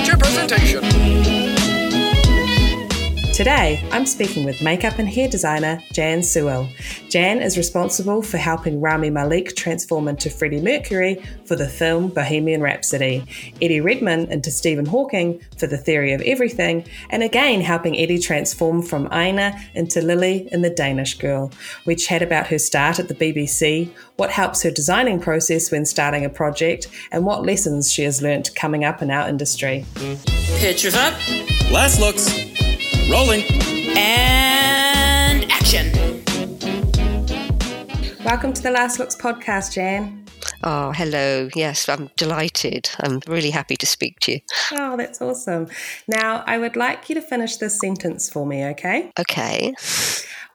Feature presentation. Today, I'm speaking with makeup and hair designer Jan Sewell. Jan is responsible for helping Rami Malek transform into Freddie Mercury for the film Bohemian Rhapsody, Eddie Redmayne into Stephen Hawking for The Theory of Everything, and again helping Eddie transform from Einar into Lily in The Danish Girl. We chat about her start at the BBC, what helps her designing process when starting a project, and what lessons she has learnt coming up in our industry. Pictures up Last looks. Rolling. and action. Welcome to the Last Looks podcast, Jan. Oh, hello. Yes, I'm delighted. I'm really happy to speak to you. Oh, that's awesome. Now, I would like you to finish this sentence for me, okay? Okay.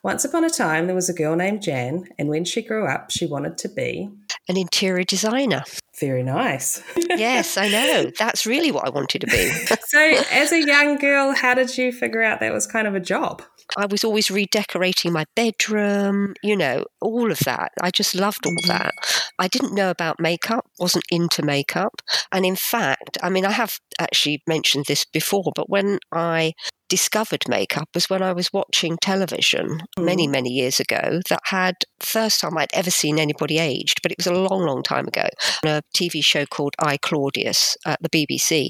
Once upon a time, there was a girl named Jan, and when she grew up, she wanted to be An interior designer. Very nice. Yes, I know. That's really what I wanted to be. so, as a young girl, how did you figure out that was kind of a job? I was always redecorating my bedroom, you know, all of that. I just loved all mm-hmm. that. I didn't know about makeup, wasn't into makeup. And in fact, I mean, I have actually mentioned this before, but when I discovered makeup was when I was watching television many, many years ago that had first time I'd ever seen anybody aged, but it was a long, long time ago, on a TV show called I Claudius at the BBC.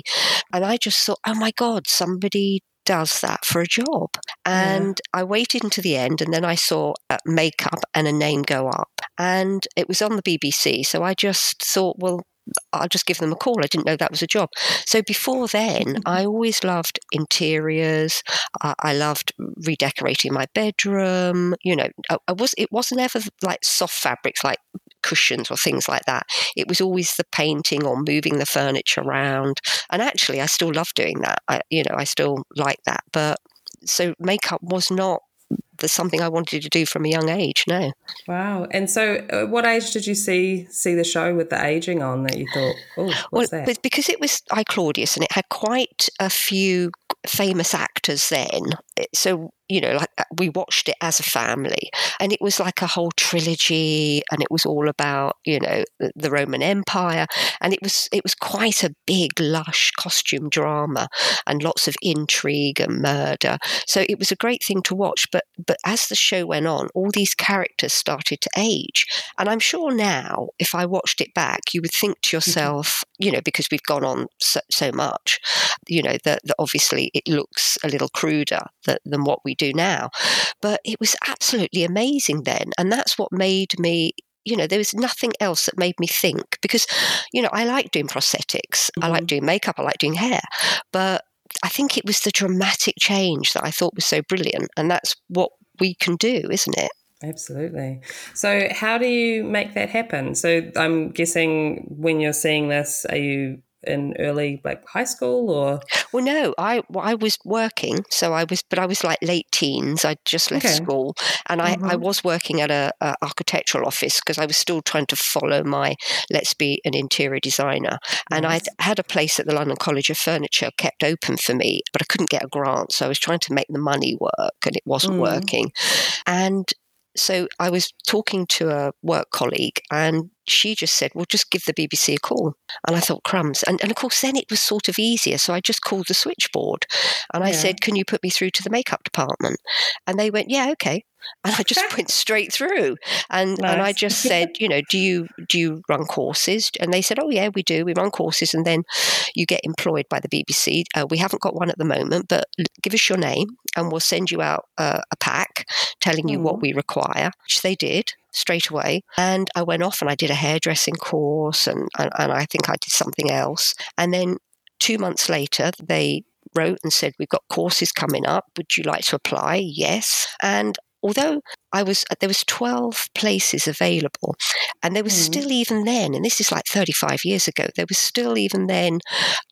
And I just thought, oh my God, somebody does that for a job. And I waited until the end and then I saw uh, makeup and a name go up. And it was on the BBC. So I just thought, well, I'll just give them a call. I didn't know that was a job. So before then, mm-hmm. I always loved interiors. I, I loved redecorating my bedroom. You know, I, I was it wasn't ever like soft fabrics like cushions or things like that. It was always the painting or moving the furniture around. And actually, I still love doing that. I, you know, I still like that. But so makeup was not the something I wanted to do from a young age. No. Wow. And so, uh, what age did you see see the show with the aging on that you thought, oh, what's well, that? because it was I Claudius and it had quite a few famous actors then. So you know, like uh, we watched it as a family, and it was like a whole trilogy, and it was all about you know the, the Roman Empire, and it was it was quite a big, lush costume drama, and lots of intrigue and murder. So it was a great thing to watch. But but as the show went on, all these characters started to age, and I'm sure now, if I watched it back, you would think to yourself, you know, because we've gone on so, so much, you know, that, that obviously it looks a little cruder than, than what we do now. But it was absolutely amazing then. And that's what made me you know, there was nothing else that made me think because, you know, I like doing prosthetics, I like mm-hmm. doing makeup, I like doing hair, but I think it was the dramatic change that I thought was so brilliant. And that's what we can do, isn't it? Absolutely. So, how do you make that happen? So, I'm guessing when you're seeing this, are you in early like high school or Well, no, I well, I was working, so I was, but I was like late teens. I just left Okay. school, and I, I was working at a, a architectural office because I was still trying to follow my let's be an interior designer. And I had a place at the London College of Furniture kept open for me, but I couldn't get a grant, so I was trying to make the money work, and it wasn't Mm. working. And so I was talking to a work colleague, and she just said, Well, just give the BBC a call. And I thought, crumbs. And, and of course, then it was sort of easier. So I just called the switchboard and I Yeah. said, Can you put me through to the makeup department? And they went, Yeah, okay. And I just went straight through. And and I just said, you know, do you do you run courses? And they said, Oh yeah, we do. We run courses and then you get employed by the BBC. Uh, we haven't got one at the moment, but give us your name and we'll send you out uh, a pack telling you what we require, which they did straight away. And I went off and I did a hairdressing course and, and, and I think I did something else. And then two months later, they wrote and said, We've got courses coming up. Would you like to apply? Yes. And although I was there was 12 places available and there was Mm. still even then and this is like 35 years ago there was still even then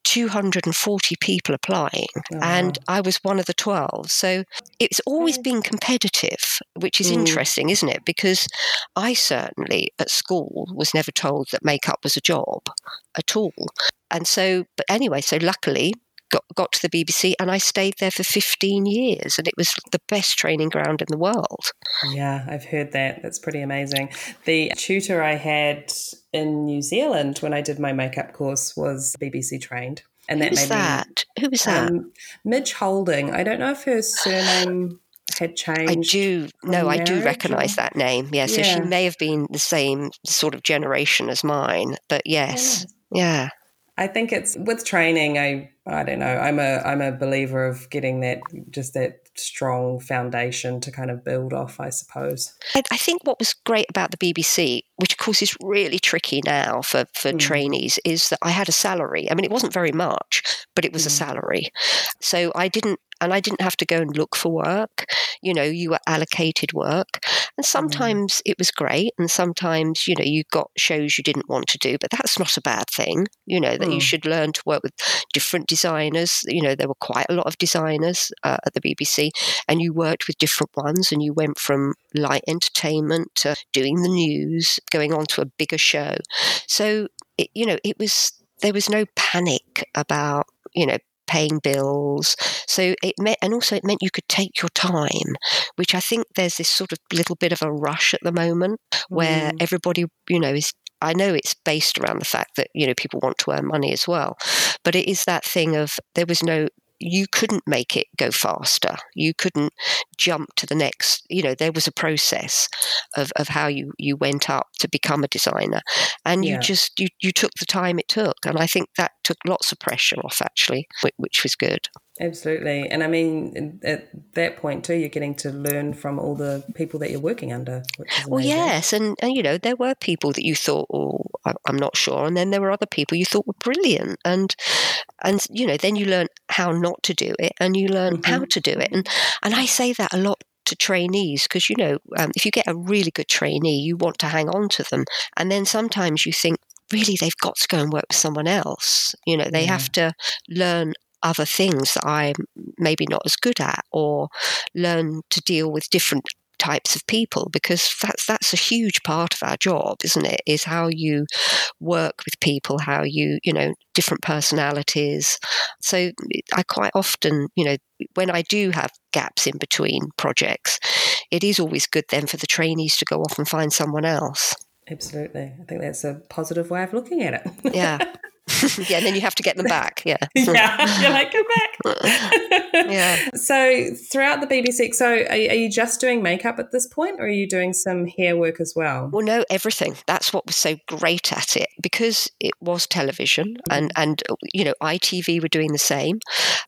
240 people applying Oh, and. I was one of the 12 so it's always been competitive which is Mm. interesting isn't it because I certainly at school was never told that makeup was a job at all and so but anyway so luckily got, got to the BBC and I stayed there for 15 years and it was the best training ground in the world Yeah, I've heard that. That's pretty amazing. The tutor I had in New Zealand when I did my makeup course was BBC trained. And that Who's made that? Who was that? um, Midge Holding. I don't know if her surname had changed. I do no, I do recognise that name. Yeah, so she may have been the same sort of generation as mine, but yes, yeah, I think it's with training. I I don't know. I'm a I'm a believer of getting that just that strong foundation to kind of build off. I suppose. I, think what was great about the BBC, which of course is really tricky now for for Mm. trainees, is that I had a salary. I mean, it wasn't very much, but it was a Mm. salary, so I didn't. And I didn't have to go and look for work. You know, you were allocated work. And sometimes it was great. And sometimes, you know, you got shows you didn't want to do. But that's not a bad thing. You know, that you Mm. should learn to work with different designers. You know, there were quite a lot of designers uh, at the BBC, and you worked with different ones. And you went from light entertainment to doing the news, going on to a bigger show. So, it, you know, it was, there was no panic about, you know, paying bills. So it meant, and also it meant you could take your time, which I think there's this sort of little bit of a rush at the moment where Mm. everybody, you know, is. I know it's based around the fact that you know people want to earn money as well, but it is that thing of there was no. You couldn't make it go faster. You couldn't jump to the next. You know, there was a process of, of how you, you went up to become a designer, and you just you, you took the time it took, and I think that took lots of pressure off actually, which, which was good. Absolutely. And I mean, at that point too, you're getting to learn from all the people that you're working under. Well, yes, and, and you know there were people that you thought, oh, I'm not sure, and then there were other people you thought were brilliant, and and you know then you learn how not to do it, and you learn how Mhm. to do it, and and I say that a lot to trainees because you know um, if you get a really good trainee, you want to hang on to them, and then sometimes you think really they've got to go and work with someone else. You know they Yeah. have to learn other things that I'm maybe not as good at, or learn to deal with different types of people because that's that's a huge part of our job isn't it is how you work with people how you you know different personalities so i quite often you know when i do have gaps in between projects it is always good then for the trainees to go off and find someone else Absolutely. I think that's a positive way of looking at it. yeah yeah and then you have to get them back yeah yeah. You're like, come back. Yeah. So throughout the BBC, so are, are you just doing makeup at this point or are you doing some hair work as well? Well, no, everything. That's what was so great at it because it was television, and and you know, ITV were doing the same.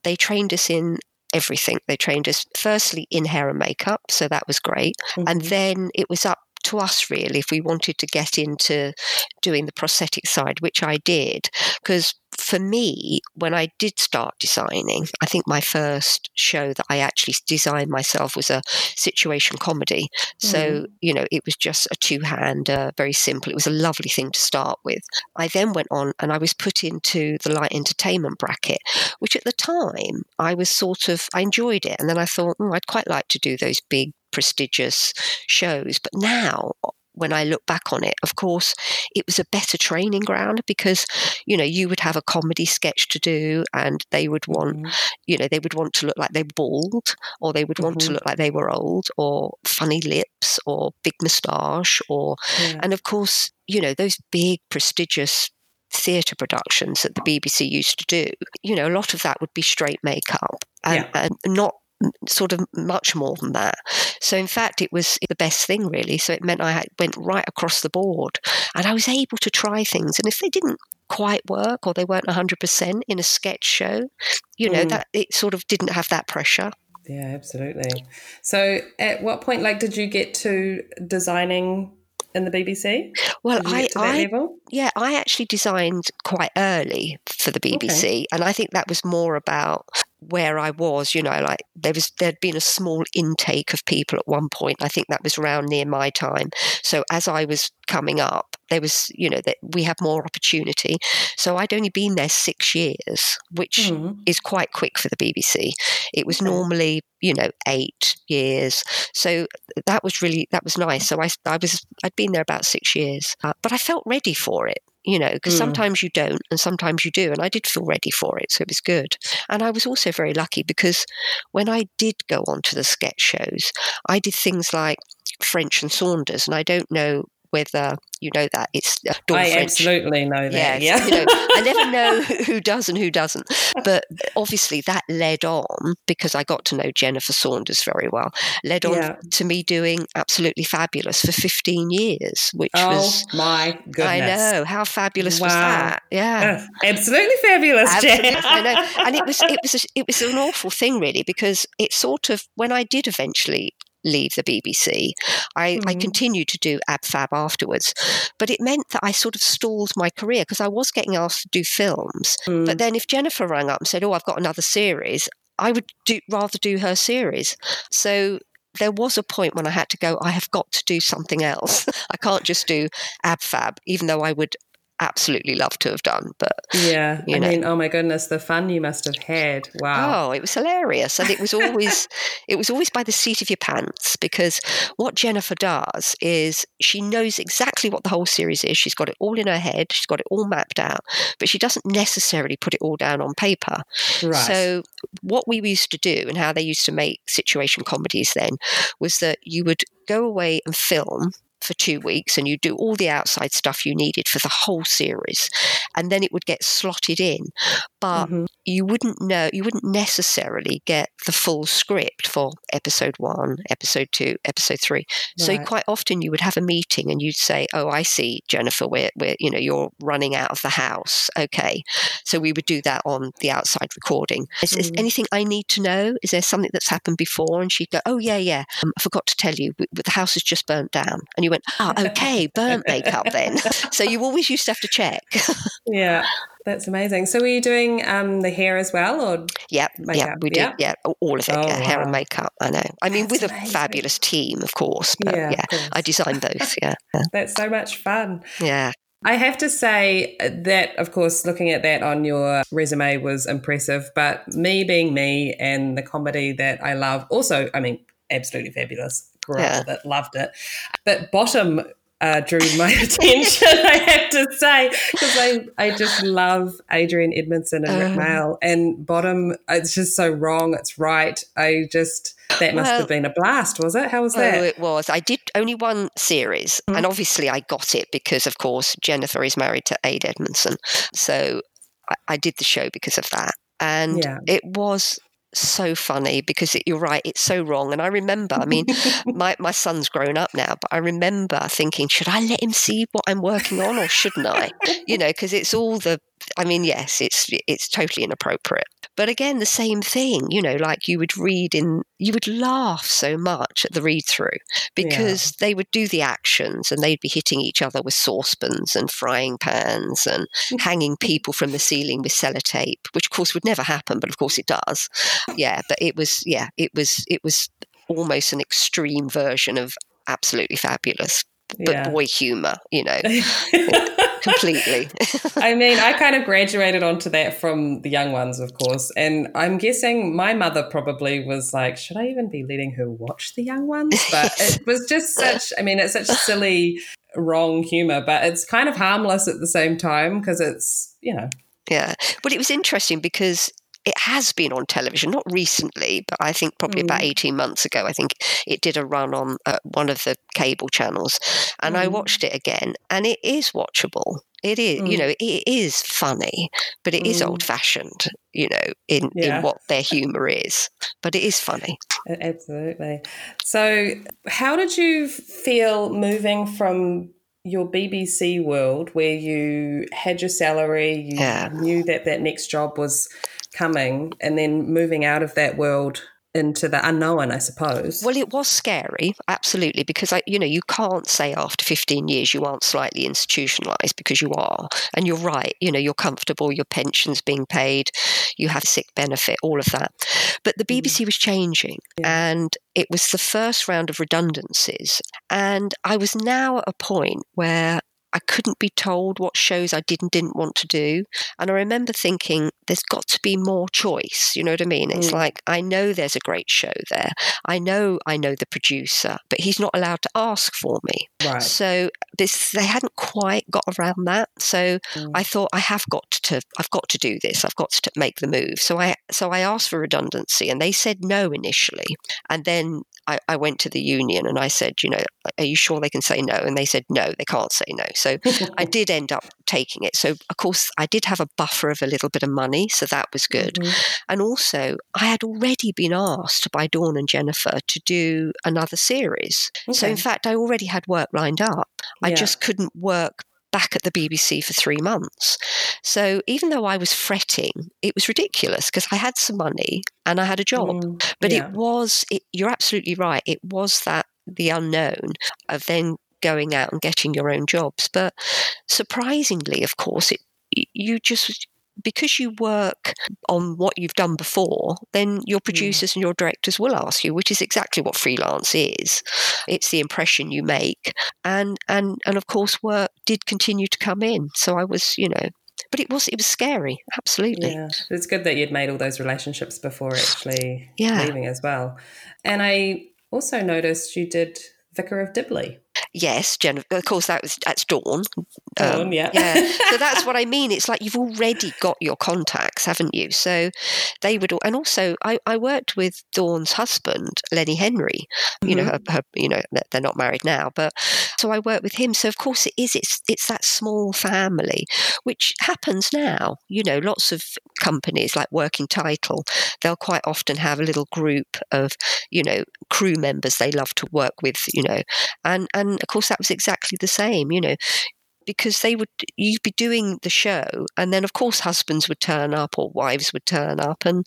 They trained us in everything. They trained us firstly in hair and makeup, so that was great, and Mhm. then it was up to us really if we wanted to get into doing the prosthetic side, which I did, because for me, when I did start designing, I think my first show that I actually designed myself was a situation comedy. So, mm. you know, it was just a two hander, very simple. It was a lovely thing to start with. I then went on and I was put into the light entertainment bracket, which at the time I was sort of, I enjoyed it. And then I thought, oh, I'd quite like to do those big, prestigious shows. But now, when I look back on it, of course, it was a better training ground because, you know, you would have a comedy sketch to do and they would want Mhm. you know, they would want to look like they're bald, or they would want to Mhm. look like they were old, or funny lips, or big moustache, or Yeah. and of course, you know, those big prestigious theatre productions that the BBC used to do, you know, a lot of that would be straight makeup and, and not sort of much more than that. So in fact, it was the best thing really. So it meant I went right across the board, and I was able to try things. And if they didn't quite work or they weren't 100% in a sketch show, you know, Mm. that it sort of didn't have that pressure. Yeah, absolutely. So, at what point, like, did you get to designing in the BBC? Well, I, get to that I yeah, I actually designed quite early for the BBC, and I think that was more about where I was, you know, like there was there'd been a small intake of people at one point. I think that was around near my time. So as I was coming up, there was, you know, that we had more opportunity. So I'd only been there six years, which Mm. is quite quick for the BBC. It was normally, you know, eight years. So that was really that was nice. So I I was I'd been there about six years, uh, but I felt ready for it. You know, because Mm. sometimes you don't and sometimes you do. And I did feel ready for it. So it was good. And I was also very lucky because when I did go on to the sketch shows, I did things like French and Saunders. And I don't know whether you know that. It's Dawn I French. absolutely know that. Yes, yeah. you know, I never know who does and who doesn't. But obviously, that led on because I got to know Jennifer Saunders very well. Led on Yeah. to me doing absolutely fabulous for 15 years, which oh was. my goodness. I know how fabulous was that? Yeah, absolutely fabulous, Absolutely, Jen. I know. And it was it was a, it was an awful thing really because it sort of when I did eventually leave the BBC, I, I Mhm. continued to do AbFab afterwards, but it meant that I sort of stalled my career because I was getting asked to do films. Mm. But then if Jennifer rang up and said, "Oh, I've got another series," I would do, rather do her series. So. There was a point when I had to go, I have got to do something else. I can't just do AbFab, even though I would absolutely love to have done. But yeah. you I mean, oh my goodness, the fun you must have had. Wow. Oh, it was hilarious, and it was always it was always by the seat of your pants because what Jennifer does is she knows exactly what the whole series is. She's got it all in her head. She's got it all mapped out, but she doesn't necessarily put it all down on paper. right. So what we used to do and how they used to make situation comedies then was that you would go away and film for two weeks and you do all the outside stuff you needed for the whole series and then it would get slotted in. But Mhm. you wouldn't know you wouldn't necessarily get the full script for episode one episode two episode three. So quite often you would have a meeting and you'd say oh i see jennifer we're, we're you know you're running out of the house. Okay. So we would do that on the outside recording. Is, is Mm. anything i need to know? Is there something that's happened before? And she'd go oh yeah yeah. Um, i forgot to tell you. The house has just burnt down. And you went oh okay burnt makeup then so you always used to have to check yeah. That's amazing. So were you doing um, the hair as well or yeah, yeah, we did. yeah? Yeah, all of it. Oh, yeah, hair and makeup. I know. I mean, That's with a fabulous team, of course. But Yeah, yeah, course. I designed both. Yeah, that's so much fun. yeah. I have to say that, of course, looking at that on your resume was impressive. But me being me and the comedy that I love, also, I mean, absolutely fabulous. Yeah. it, loved it. But bottom uh, drew my attention, I have to say, because I, I just love Adrian Edmondson and Rik Oh. Mayall. And bottom, it's just so wrong. It's right. I just, that must Well- have been a blast, was it? How was that? Oh, that? it was. I did only one series, Mm. and obviously I got it because, of course, Jennifer is married to Ade Edmondson. So I, I did the show because of that, and Yeah. it was so funny because it, you're right it's so wrong and i remember i mean my, my son's grown up now but i remember thinking should i let him see what i'm working on or shouldn't i? You know because it's all the i mean yes it's it's totally inappropriate. But again the same thing you know like you would read in you would laugh so much at the read through because they would do the actions and they'd be hitting each other with saucepans and frying pans and hanging people from the ceiling with sellotape which of course would never happen but of course it does. Yeah but it was yeah it was it was almost an extreme version of absolutely fabulous but Yeah. boy humor you know completely I mean, I kind of graduated onto that from the young ones, of course. And I'm guessing my mother probably was like, should I even be letting her watch the young ones? But it was just such, I mean, it's such silly, wrong humor, but it's kind of harmless at the same time because it's, you know, Yeah. Well, it was interesting because it has been on television, not recently, but I think probably about 18 months ago. I think it did a run on uh, one of the cable channels. And I Mm. watched it again, and it is watchable. It is, you Mm. know, it is funny, but it is Mm. old fashioned, you know, in, Yeah. in what their humor is. But it is funny. absolutely. So, how did you feel moving from your BBC world where you had your salary, you Yeah. knew that that next job was coming, and then moving out of that world into the unknown, I suppose. Well, it was scary, absolutely, because I, you know, you can't say after 15 years you aren't slightly institutionalized because you are. And you're right, you know, you're comfortable, your pension's being paid, you have sick benefit, all of that. But the BBC mm. was changing yeah. and it was the first round of redundancies. And I was now at a point where I couldn't be told what shows I did and didn't want to do. And I remember thinking, there's got to be more choice. You know what I mean? It's mm. like, I know there's a great show there. I know I know the producer, but he's not allowed to ask for me. Right. So this they hadn't quite got around that. So mm. I thought I have got to I've got to do this. I've got to make the move. So I so I asked for redundancy and they said no initially. And then I, I, went to the union and I said, you know, are you sure they can say no? And they said, no, they can't say no. So I did end up taking it. So, of course, I did have a buffer of a little bit of money. So that was good. Mm-hmm. And also, I had already been asked by Dawn and Jennifer to do another series. Okay. So, in fact, I already had work lined up. I yeah. just couldn't work back at the BBC for three months. So even though I was fretting, it was ridiculous because I had some money and I had a job. Mm, but yeah. it was, it, you're absolutely right. It was that the unknown of then going out and getting your own jobs. But surprisingly, of course, it, you just because you work on what you've done before, then your mm. producers mm. and your directors will ask you, which is exactly what freelance is. It's the impression you make. And and and of course work did continue to come in. So I was, you know, but it was it was scary, absolutely. Yeah. It's good that you'd made all those relationships before actually yeah. leaving as well. And I also noticed you did Vicar of Dibley. Yes, Jen. Of course, that was that's Dawn. Dawn, um, yeah, yeah. So that's what I mean. It's like you've already got your contacts, haven't you? So they would, and also I, I worked with Dawn's husband, Lenny Henry. You mm-hmm. know, her, her, you know, they're not married now, but so I worked with him. So of course it is. It's it's that small family, which happens now. You know, lots of companies like Working Title, they'll quite often have a little group of you know crew members they love to work with. You know, and and of course, that was exactly the same, you know, because they would you'd be doing the show and then of course husbands would turn up or wives would turn up and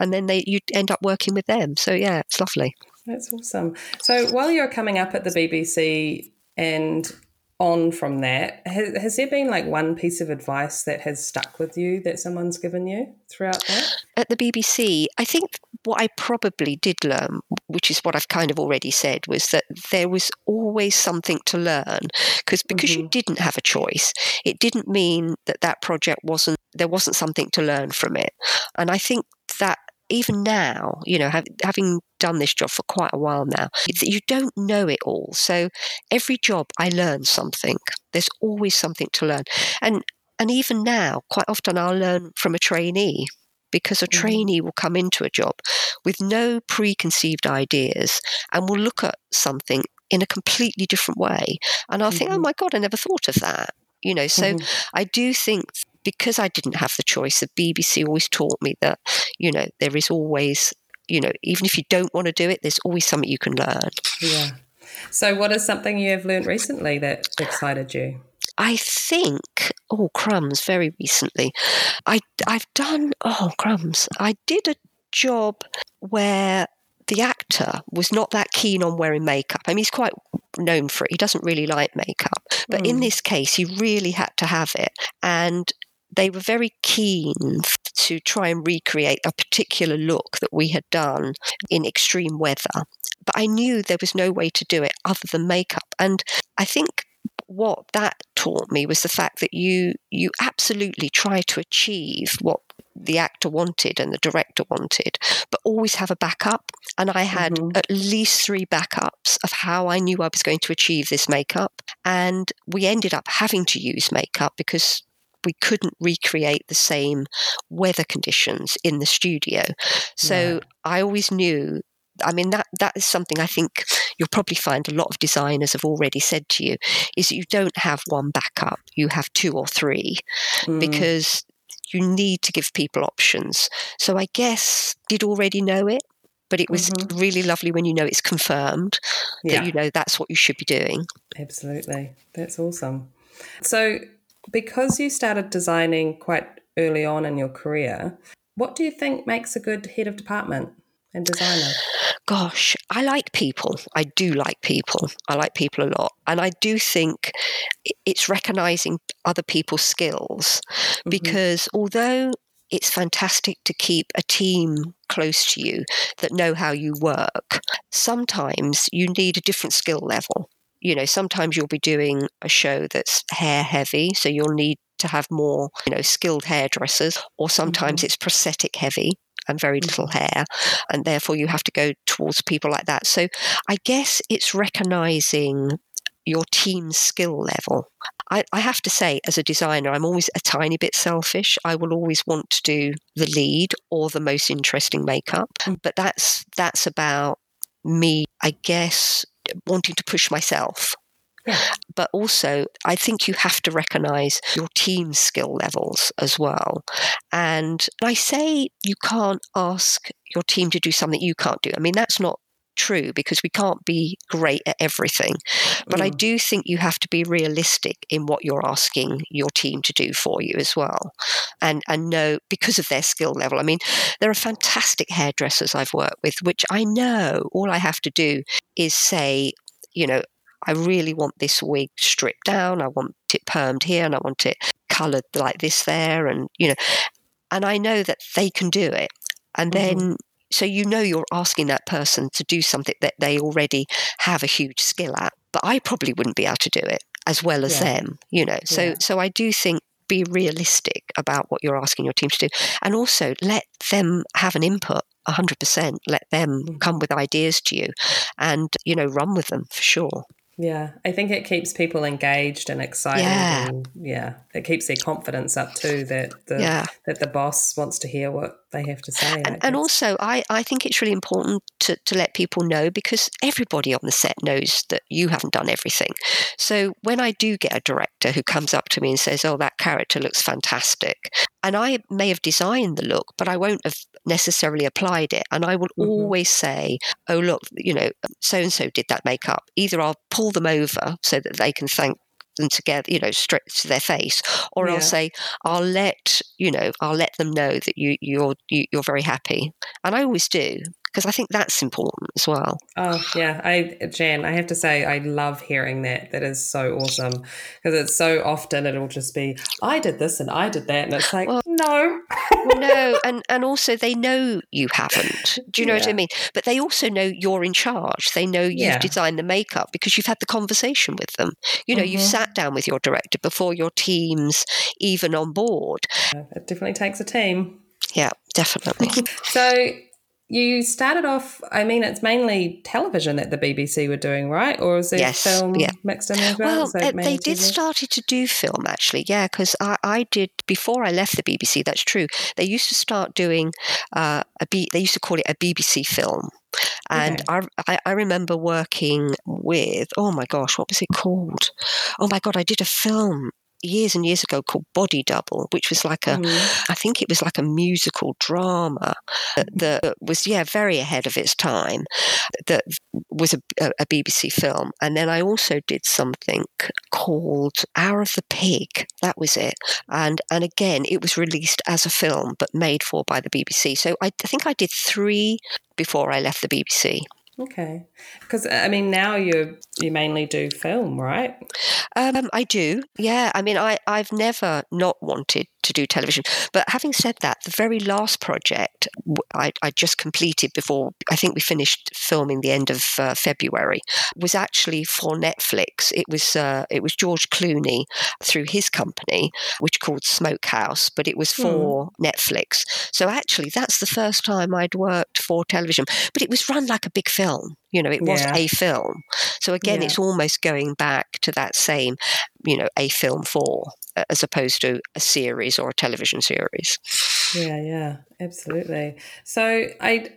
and then they you'd end up working with them. So yeah it's lovely. That's awesome. So while you're coming up at the bbc and on from that, has, has, there been like one piece of advice that has stuck with you that someone's given you throughout that? At the BBC, I think what I probably did learn, which is what I've kind of already said, was that there was always something to learn because because mm-hmm. you didn't have a choice, it didn't mean that that project wasn't there wasn't something to learn from it, and I think even now, you know, have, having done this job for quite a while now, you don't know it all. So every job I learn something. There's always something to learn. And and even now, quite often I'll learn from a trainee because a mm. trainee will come into a job with no preconceived ideas and will look at something in a completely different way. And I'll mm-hmm. think, oh mm-hmm. my God, I never thought of that. You know, so mm-hmm. I do think because I didn't have the choice, the BBC always taught me that, you know, there is always, you know, even if you don't want to do it, there's always something you can learn. Yeah. So, what is something you have learned recently that excited you? I think, oh, crumbs, very recently. I, I've done, oh, crumbs. I did a job where the actor was not that keen on wearing makeup. I mean, he's quite known for it. He doesn't really like makeup. But mm. in this case, he really had to have it. And they were very keen to try and recreate a particular look that we had done in extreme weather. But I knew there was no way to do it other than makeup. And I think what that taught me was the fact that you you absolutely try to achieve what the actor wanted and the director wanted, but always have a backup. And I had mm-hmm. at least three backups of how I knew I was going to achieve this makeup. And we ended up having to use makeup because we couldn't recreate the same weather conditions in the studio. So yeah. I always knew. I mean that that is something I think you'll probably find a lot of designers have already said to you is that you don't have one backup, you have two or three mm. because you need to give people options. So I guess did already know it, but it was mm-hmm. really lovely when you know it's confirmed yeah. that you know that's what you should be doing. Absolutely. That's awesome. So because you started designing quite early on in your career, what do you think makes a good head of department? and designer? Gosh, I like people. I do like people. I like people a lot. And I do think it's recognizing other people's skills mm-hmm. because although it's fantastic to keep a team close to you that know how you work, sometimes you need a different skill level. You know, sometimes you'll be doing a show that's hair heavy, so you'll need to have more, you know, skilled hairdressers, or sometimes mm-hmm. it's prosthetic heavy and very little mm-hmm. hair, and therefore you have to go towards people like that. So I guess it's recognizing your team's skill level. I, I, have to say, as a designer, I'm always a tiny bit selfish. I will always want to do the lead or the most interesting makeup, mm. but that's that's about me, I guess, wanting to push myself yeah. But also, I think you have to recognize your team's skill levels as well. And I say you can't ask your team to do something you can't do. I mean, that's not true because we can't be great at everything. But mm. I do think you have to be realistic in what you're asking your team to do for you as well. And and know because of their skill level. I mean, there are fantastic hairdressers I've worked with, which I know all I have to do is say, you know, I really want this wig stripped down. I want it permed here and I want it colored like this there. And, you know, and I know that they can do it. And mm-hmm. then, so you know, you're asking that person to do something that they already have a huge skill at. But I probably wouldn't be able to do it as well as yeah. them, you know. So, yeah. so I do think be realistic about what you're asking your team to do and also let them have an input 100% let them mm. come with ideas to you and you know run with them for sure yeah, I think it keeps people engaged and excited. Yeah, and yeah, it keeps their confidence up too. That the yeah. that the boss wants to hear what they have to say. And, and also, I, I think it's really important to, to let people know because everybody on the set knows that you haven't done everything. So when I do get a director who comes up to me and says, "Oh, that character looks fantastic," and I may have designed the look, but I won't have necessarily applied it. And I will mm-hmm. always say, oh, look, you know, so and so did that makeup. Either I'll pull them over so that they can thank them together, you know, straight to their face, or yeah. I'll say, I'll let, you know, I'll let them know that you, you're, you, are you are very happy. And I always do because I think that's important as well. Oh yeah, I Jan, I have to say I love hearing that. That is so awesome because it's so often it'll just be I did this and I did that, and it's like well, no, well, no, and and also they know you haven't. Do you know yeah. what I mean? But they also know you're in charge. They know you've yeah. designed the makeup because you've had the conversation with them. You know, mm-hmm. you've sat down with your director before your team's even on board. It definitely takes a team. Yeah, definitely. so you started off, I mean, it's mainly television that the BBC were doing, right? Or is there yes, film yeah. mixed in as well? Well, they did started to do film actually, yeah, because I, I, did, before I left the BBC, that's true. They used to start doing uh, a B, they used to call it a BBC film. And okay. I, I remember working with, oh my gosh, what was it called? Oh my God, I did a film years and years ago called Body Double, which was like a, mm. I think it was like a musical drama that, that, was, yeah, very ahead of its time, that was a, a, BBC film. And then I also did something called Hour of the Pig. That was it. And, and again, it was released as a film, but made for by the BBC. So I, I think I did three before I left the BBC. Okay, because I mean, now you you mainly do film, right? Um, I do. Yeah. I mean, I I've never not wanted to do television. But having said that, the very last project I, I just completed before I think we finished filming the end of uh, February was actually for Netflix. It was uh, it was George Clooney through his company, which called Smokehouse, but it was for mm. Netflix. So actually, that's the first time I'd worked for television. But it was run like a big film. You know, it was yeah. a film. So again, yeah. it's almost going back to that same, you know, a film for as opposed to a series or a television series. Yeah, yeah, absolutely. So I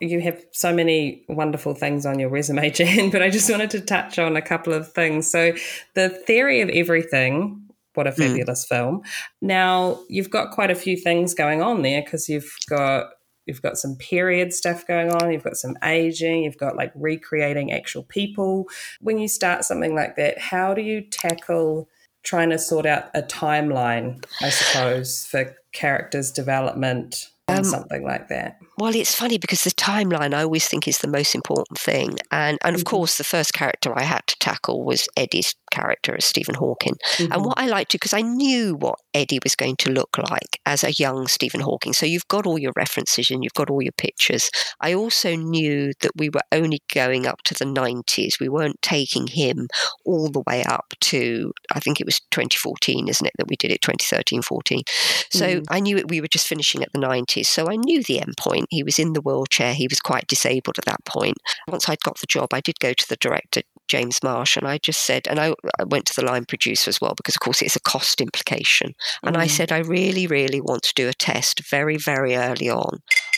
you have so many wonderful things on your resume, Jan, but I just wanted to touch on a couple of things. So, the theory of everything. What a hmm. fabulous mm. film! Now you've got quite a few things going on there because you've got you've got some period stuff going on, you've got some aging, you've got like recreating actual people. When you start something like that, how do you tackle trying to sort out a timeline, I suppose, for characters' development and um, something like that? Well, it's funny because the timeline I always think is the most important thing. And and of Mhm. course the first character I had to tackle was Eddie's character as Stephen Hawking. Mhm. And what I liked to because I knew what Eddie was going to look like as a young Stephen Hawking. So you've got all your references and you've got all your pictures. I also knew that we were only going up to the 90s. We weren't taking him all the way up to I think it was 2014, isn't it, that we did it 2013, 14. So Mm. I knew it, we were just finishing at the 90s. So I knew the end point. He was in the wheelchair. He was quite disabled at that point. Once I'd got the job, I did go to the director, James Marsh, and I just said, and I, I went to the line producer as well, because of course it's a cost implication. And I Mm. said, I really, really want to do a test very, very early on,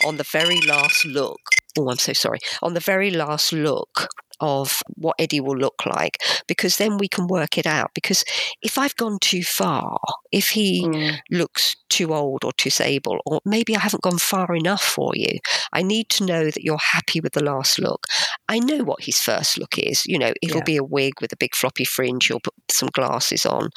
on the very last look. Oh, I'm so sorry. On the very last look of what Eddie will look like, because then we can work it out. Because if I've gone too far, if he Mm. looks too old or too disabled, or maybe I haven't gone far enough for you. I need to know that you're happy with the last look. I know what his first look is. You know, it'll Yeah. be a wig with a big floppy fringe. You'll put some glasses on.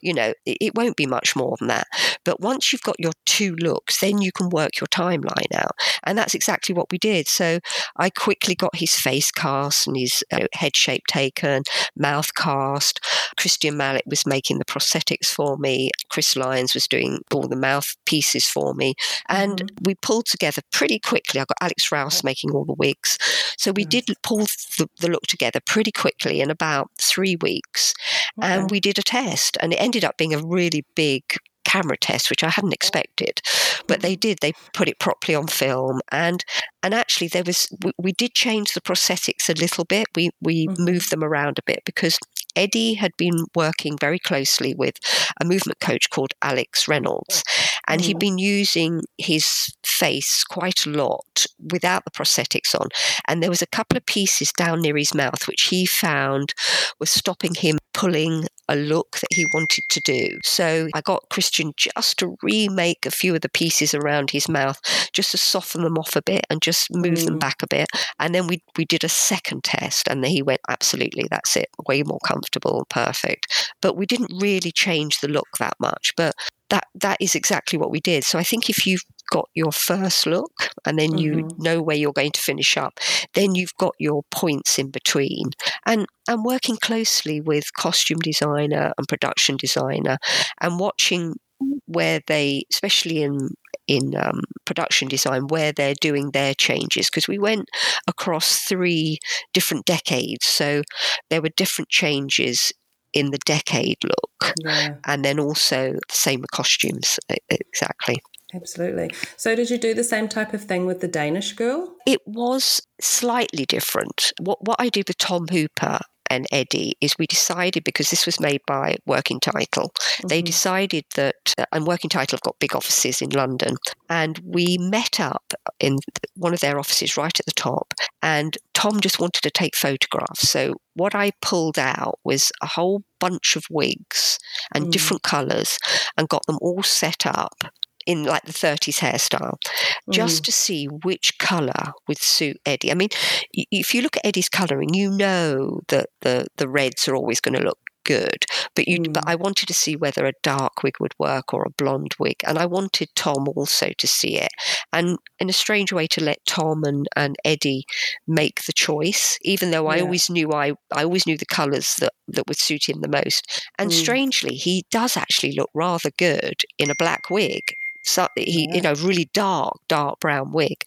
You know, it, it won't be much more than that. But once you've got your two looks, then you can work your timeline out. And that's exactly what we did. So I quickly got his face cast and his uh, head shape taken, mouth cast. Christian Mallet was making the prosthetics for me. Chris Lyons was doing all the mouth pieces for me. And we pulled together pretty quickly. I got Alex Rouse making all the wigs. So we Mm. did pull the, the look together pretty quickly in about three weeks. And we did a test. And it ended up being a really big camera test which i hadn't expected but they did they put it properly on film and and actually there was we, we did change the prosthetics a little bit we we Mhm. moved them around a bit because Eddie had been working very closely with a movement coach called Alex Reynolds, and he'd Mhm. been using his face quite a lot without the prosthetics on. And there was a couple of pieces down near his mouth which he found was stopping him pulling a look that he wanted to do. So I got Christian just to remake a few of the pieces around his mouth, just to soften them off a bit and just move them Mm. back a bit. And then we we did a second test, and then he went, absolutely, that's it, way more comfortable, perfect. But we didn't really change the look that much. But that that is exactly what we did. So I think if you've got your first look and then you Mhm. know where you're going to finish up, then you've got your points in between. And and working closely with costume designer and production designer and watching where they, especially in in um, production design, where they're doing their changes, because we went across three different decades, so there were different changes in the decade look, Yeah, and then also the same with costumes, exactly. absolutely. So, did you do the same type of thing with the Danish girl? It was slightly different. What what I did with Tom Hooper and Eddie is we decided because this was made by Working Title, they Mhm. decided that uh, and Working Title have got big offices in London, and we met up in one of their offices right at the top, and Tom just wanted to take photographs. So what I pulled out was a whole bunch of wigs and Mm. different colours, and got them all set up in like the 30s hairstyle just to see which colour would suit Eddie. I mean, if you look at Eddie's colouring, you know that the, the reds are always going to look good. But you, but Mm. I wanted to see whether a dark wig would work or a blonde wig, and I wanted Tom also to see it. And in a strange way, to let Tom and, and Eddie make the choice, even though I always knew I I always knew the colours that that would suit him the most. And Mm. strangely, he does actually look rather good in a black wig so he Yeah. you know really dark dark brown wig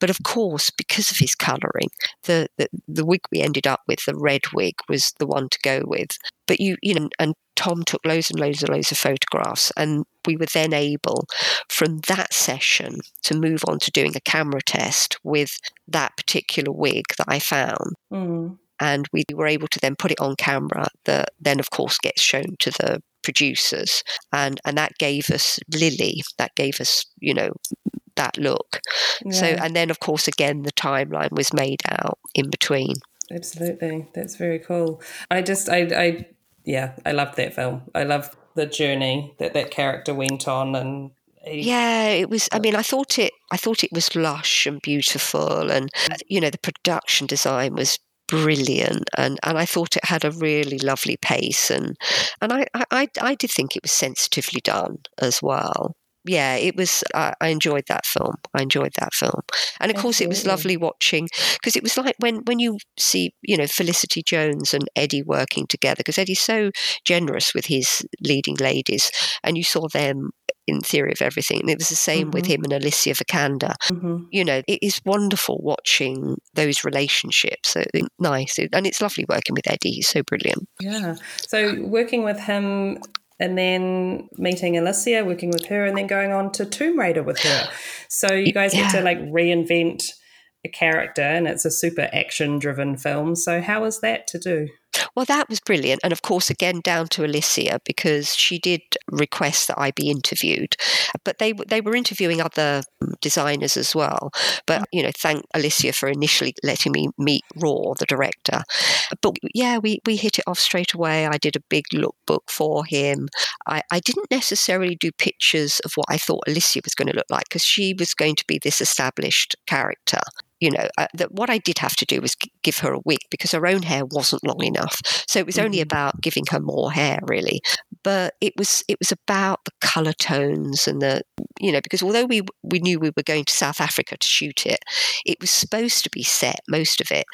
but of course because of his colouring the, the the wig we ended up with the red wig was the one to go with but you you know and tom took loads and loads and loads of photographs and we were then able from that session to move on to doing a camera test with that particular wig that i found Mm. and we were able to then put it on camera that then of course gets shown to the producers and and that gave us lily that gave us you know that look so and then of course again the timeline was made out in between Absolutely. That's very cool. I just, I, I, yeah, I loved that film. I love the journey that that character went on, and yeah it was i mean i thought it i thought it was lush and beautiful and uh, you know the production design was brilliant and and i thought it had a really lovely pace and and i i i I did think it was sensitively done as well yeah, it was. I, I enjoyed that film. I enjoyed that film, and of course, it was lovely watching because it was like when when you see you know Felicity Jones and Eddie working together because Eddie's so generous with his leading ladies, and you saw them in Theory of Everything, and it was the same with Mhm. him and Alicia Vikander. Mhm. You know, it is wonderful watching those relationships. So nice, and it's lovely working with Eddie. He's so brilliant. Yeah. So working with him and then meeting Alicia, working with her, and then going on to Tomb Raider with her. So you guys get to like reinvent a character, and it's a super action driven film. So how was that to do? Well, that was brilliant. And of course, again, down to Alicia because she did request that I be interviewed. But they, they were interviewing other um, designers as well. But, you know, thank Alicia for initially letting me meet Roar, the director. But yeah, we, we hit it off straight away. I did a big lookbook for him. I, I didn't necessarily do pictures of what I thought Alicia was going to look like because she was going to be this established character you know, uh, that what I did have to do was g- give her a wig because her own hair wasn't long enough. So it was only Mhm. about giving her more hair, really. But it was it was about the color tones and the you know because although we we knew we were going to South Africa to shoot it, it was supposed to be set most of it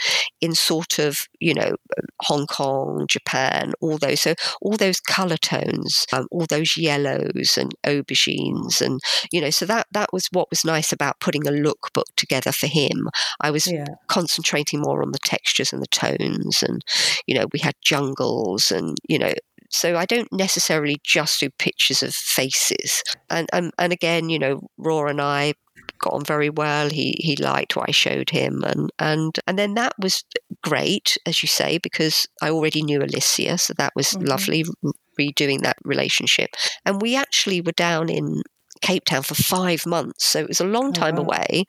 in sort of you know Hong Kong, Japan, all those so all those color tones, um, all those yellows and aubergines and you know so that that was what was nice about putting a lookbook together for him i was Yeah. concentrating more on the textures and the tones and you know we had jungles and you know so i don't necessarily just do pictures of faces and and, and again you know Roar and i got on very well he he liked what i showed him and and and then that was great as you say because i already knew alicia so that was Mhm. lovely redoing that relationship and we actually were down in Cape Town for five months. So it was a long Oh, time wow. away,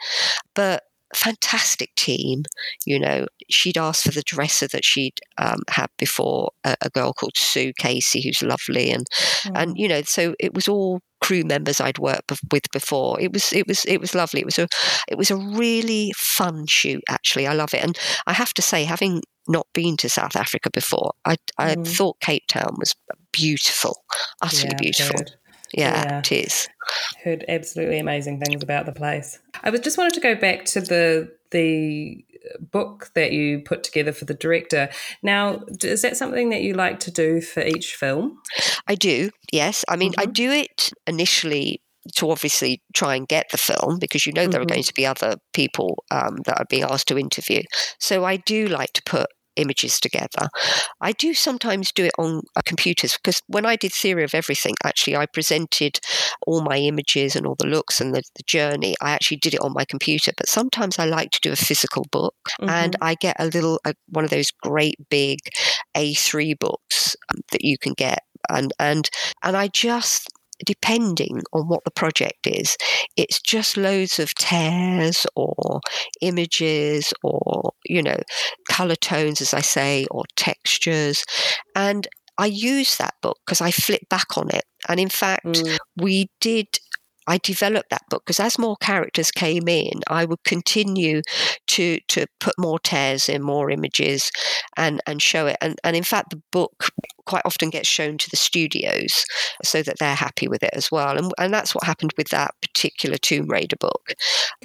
but fantastic team. You know, she'd asked for the dresser that she'd um, had before, a, a girl called Sue Casey, who's lovely, and and you know, so it was all crew members I'd worked bef- with before. It was it was it was lovely. It was a it was a really fun shoot. Actually, I love it, and I have to say, having not been to South Africa before, I I Mhm. thought Cape Town was beautiful, utterly Yeah, beautiful. heard. Yeah, Yeah. it is. heard absolutely amazing things about the place. I was just wanted to go back to the the book that you put together for the director. Now, is that something that you like to do for each film? I do, yes. I mean, I Mhm. do it initially to obviously try and get the film because you know there are Mhm. going to be other people um, that are being asked to interview. So I do like to put images together. I do sometimes do it on uh, computers because when I did Theory of Everything, actually, I presented all my images and all the looks and the, the journey. I actually did it on my computer, but sometimes I like to do a physical book and I get a little a, one of those great big A3 books um, that you can get, and and and I just depending on what the project is, it's just loads of tears or images or you know color tones, as I say, or textures, and I use that book because I flip back on it, and in fact, Mm, we did I developed that book because as more characters came in, I would continue to to put more tears in, more images, and and show it. And and in fact, the book quite often gets shown to the studios so that they're happy with it as well. And and that's what happened with that particular Tomb Raider book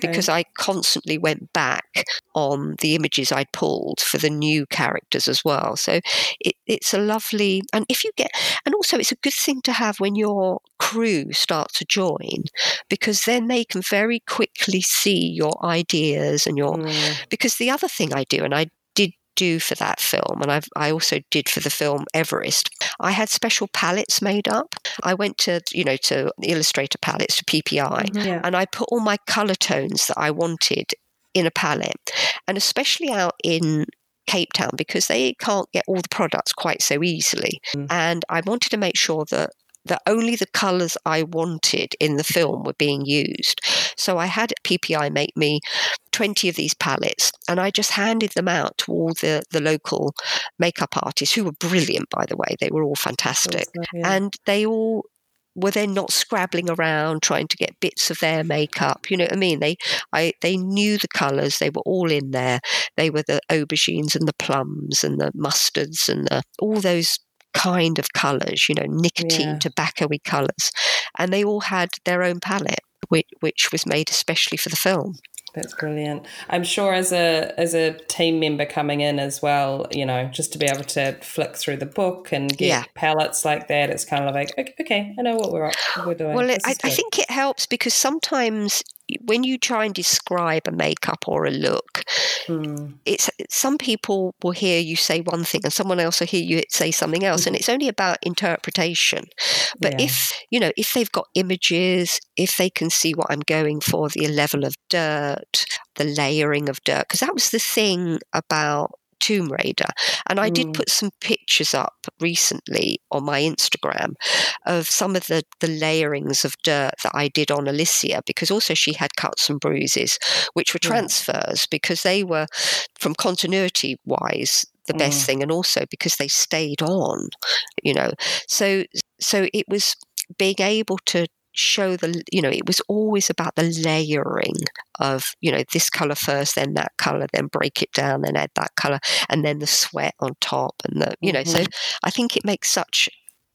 because I constantly went back on the images I'd pulled for the new characters as well. So it, it's a lovely and if you get and also it's a good thing to have when your crew start to join because then they can very quickly see your ideas and your mm, because the other thing I do and I do for that film and I've, I also did for the film Everest I had special palettes made up I went to you know to Illustrator palettes to PPI mhm, yeah. and I put all my color tones that I wanted in a palette, and especially out in Cape Town because they can't get all the products quite so easily. Mm. And I wanted to make sure that that only the colors I wanted in the film were being used. So I had PPI make me 20 of these palettes and I just handed them out to all the, the local makeup artists who were brilliant, by the way. They were all fantastic So, yeah. and they all were then not scrabbling around trying to get bits of their makeup you know what i mean they i they knew the colors they were all in there they were the aubergines and the plums and the mustards and the, all those kind of colors you know nicotine Yeah. tobacco-y colors and they all had their own palette, which, which was made especially for the film. That's brilliant. I'm sure as a as a team member coming in as well, you know, just to be able to flick through the book and get Yeah. palettes like that, it's kind of like okay, okay I know what we're up, what we're doing. Well, it, I, I think it helps because sometimes when you try and describe a makeup or a look, Hmm. it's some people will hear you say one thing and someone else will hear you say something else, and it's only about interpretation. But Yeah. if you know, if they've got images, if they can see what I'm going for, the level of dirt, the layering of dirt, because that was the thing about Tomb Raider. And I did Mm. put some pictures up recently on my Instagram of some of the, the layerings of dirt that I did on Alicia, because also she had cuts and bruises, which were transfers because they were, from continuity wise, the best Mm. thing, and also because they stayed on, you know. So, so it was being able to show the you know it was always about the layering of you know this color first then that color then break it down then add that color and then the sweat on top and the you know so mm-hmm. i think it makes such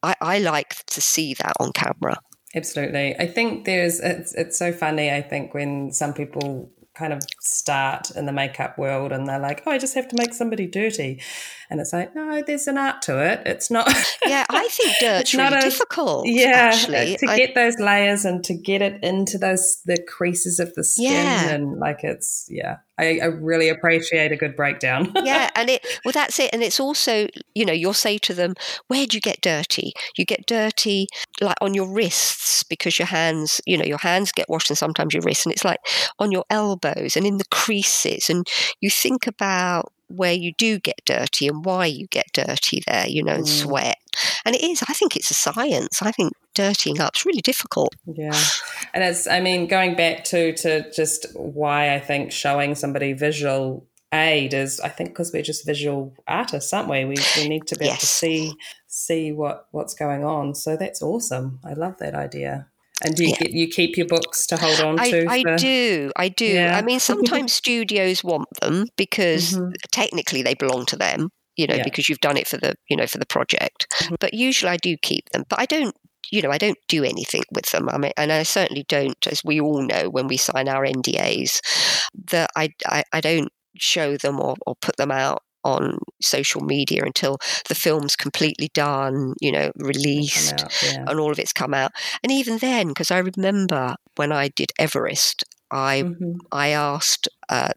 I, I like to see that on camera Absolutely. I think there's it's it's so funny, I think, when some people kind of start in the makeup world and they're like, Oh, I just have to make somebody dirty. And it's like, no, there's an art to it. It's not yeah i think dirt's It's not really a- difficult Yeah, actually to I- get those layers and to get it into those the creases of the skin Yeah. and like it's yeah. I, I really appreciate a good breakdown. yeah and it well that's it and it's also you know you'll say to them where do you get dirty you get dirty like on your wrists because your hands you know your hands get washed and sometimes your wrists and it's like on your elbows and in the creases and you think about where you do get dirty and why you get dirty there you know and Mm. sweat and it is i think it's a science i think dirtying up's really difficult Yeah. And it's I mean, going back to to just why I think showing somebody visual aid is I think because we're just visual artists, aren't we? We, we need to be able to see see what what's going on. So that's awesome. I love that idea. And do you Yeah. get you keep your books to hold on I, to? I for- do, I do. Yeah. I mean, sometimes studios want them because Mhm. technically they belong to them, you know, Yeah. because you've done it for the, you know, for the project. Mhm. But usually I do keep them. But I don't, you know, I don't do anything with them. I mean, and I certainly don't, as we all know when we sign our NDAs, that I, I, I don't show them or, or put them out on social media until the film's completely done, you know, released out, yeah. and all of it's come out. And even then, because I remember when I did Everest, I Mhm. I asked uh,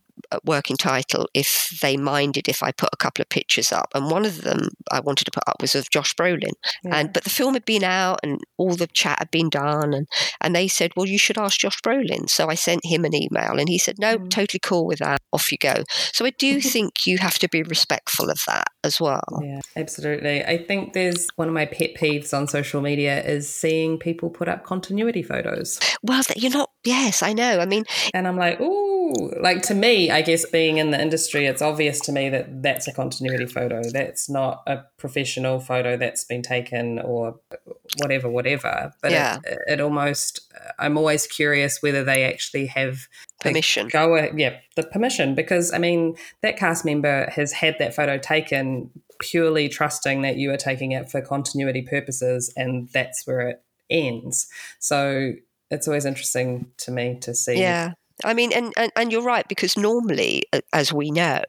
working title if they minded if I put a couple of pictures up, and one of them I wanted to put up was of Josh Brolin. Yeah. And but the film had been out and all the chat had been done, and and they said, well, you should ask Josh Brolin. So I sent him an email, and he said, no, Mm. totally cool with that. Off you go. So I do think you have to be respectful of that as well. Yeah, absolutely. I think there's one of my pet peeves on social media is seeing people put up continuity photos. Well, you're not. Yes, I know. I mean, And I'm like, ooh, like to me, I guess being in the industry, it's obvious to me that that's a continuity photo. That's not a professional photo that's been taken or whatever, whatever. But Yeah. it, it almost, I'm always curious whether they actually have permission. go, yeah, the permission because I mean that cast member has had that photo taken purely trusting that you are taking it for continuity purposes, and that's where it ends. So it's always interesting to me to see. Yeah. I mean, and, and, and you're right, because normally, as we know,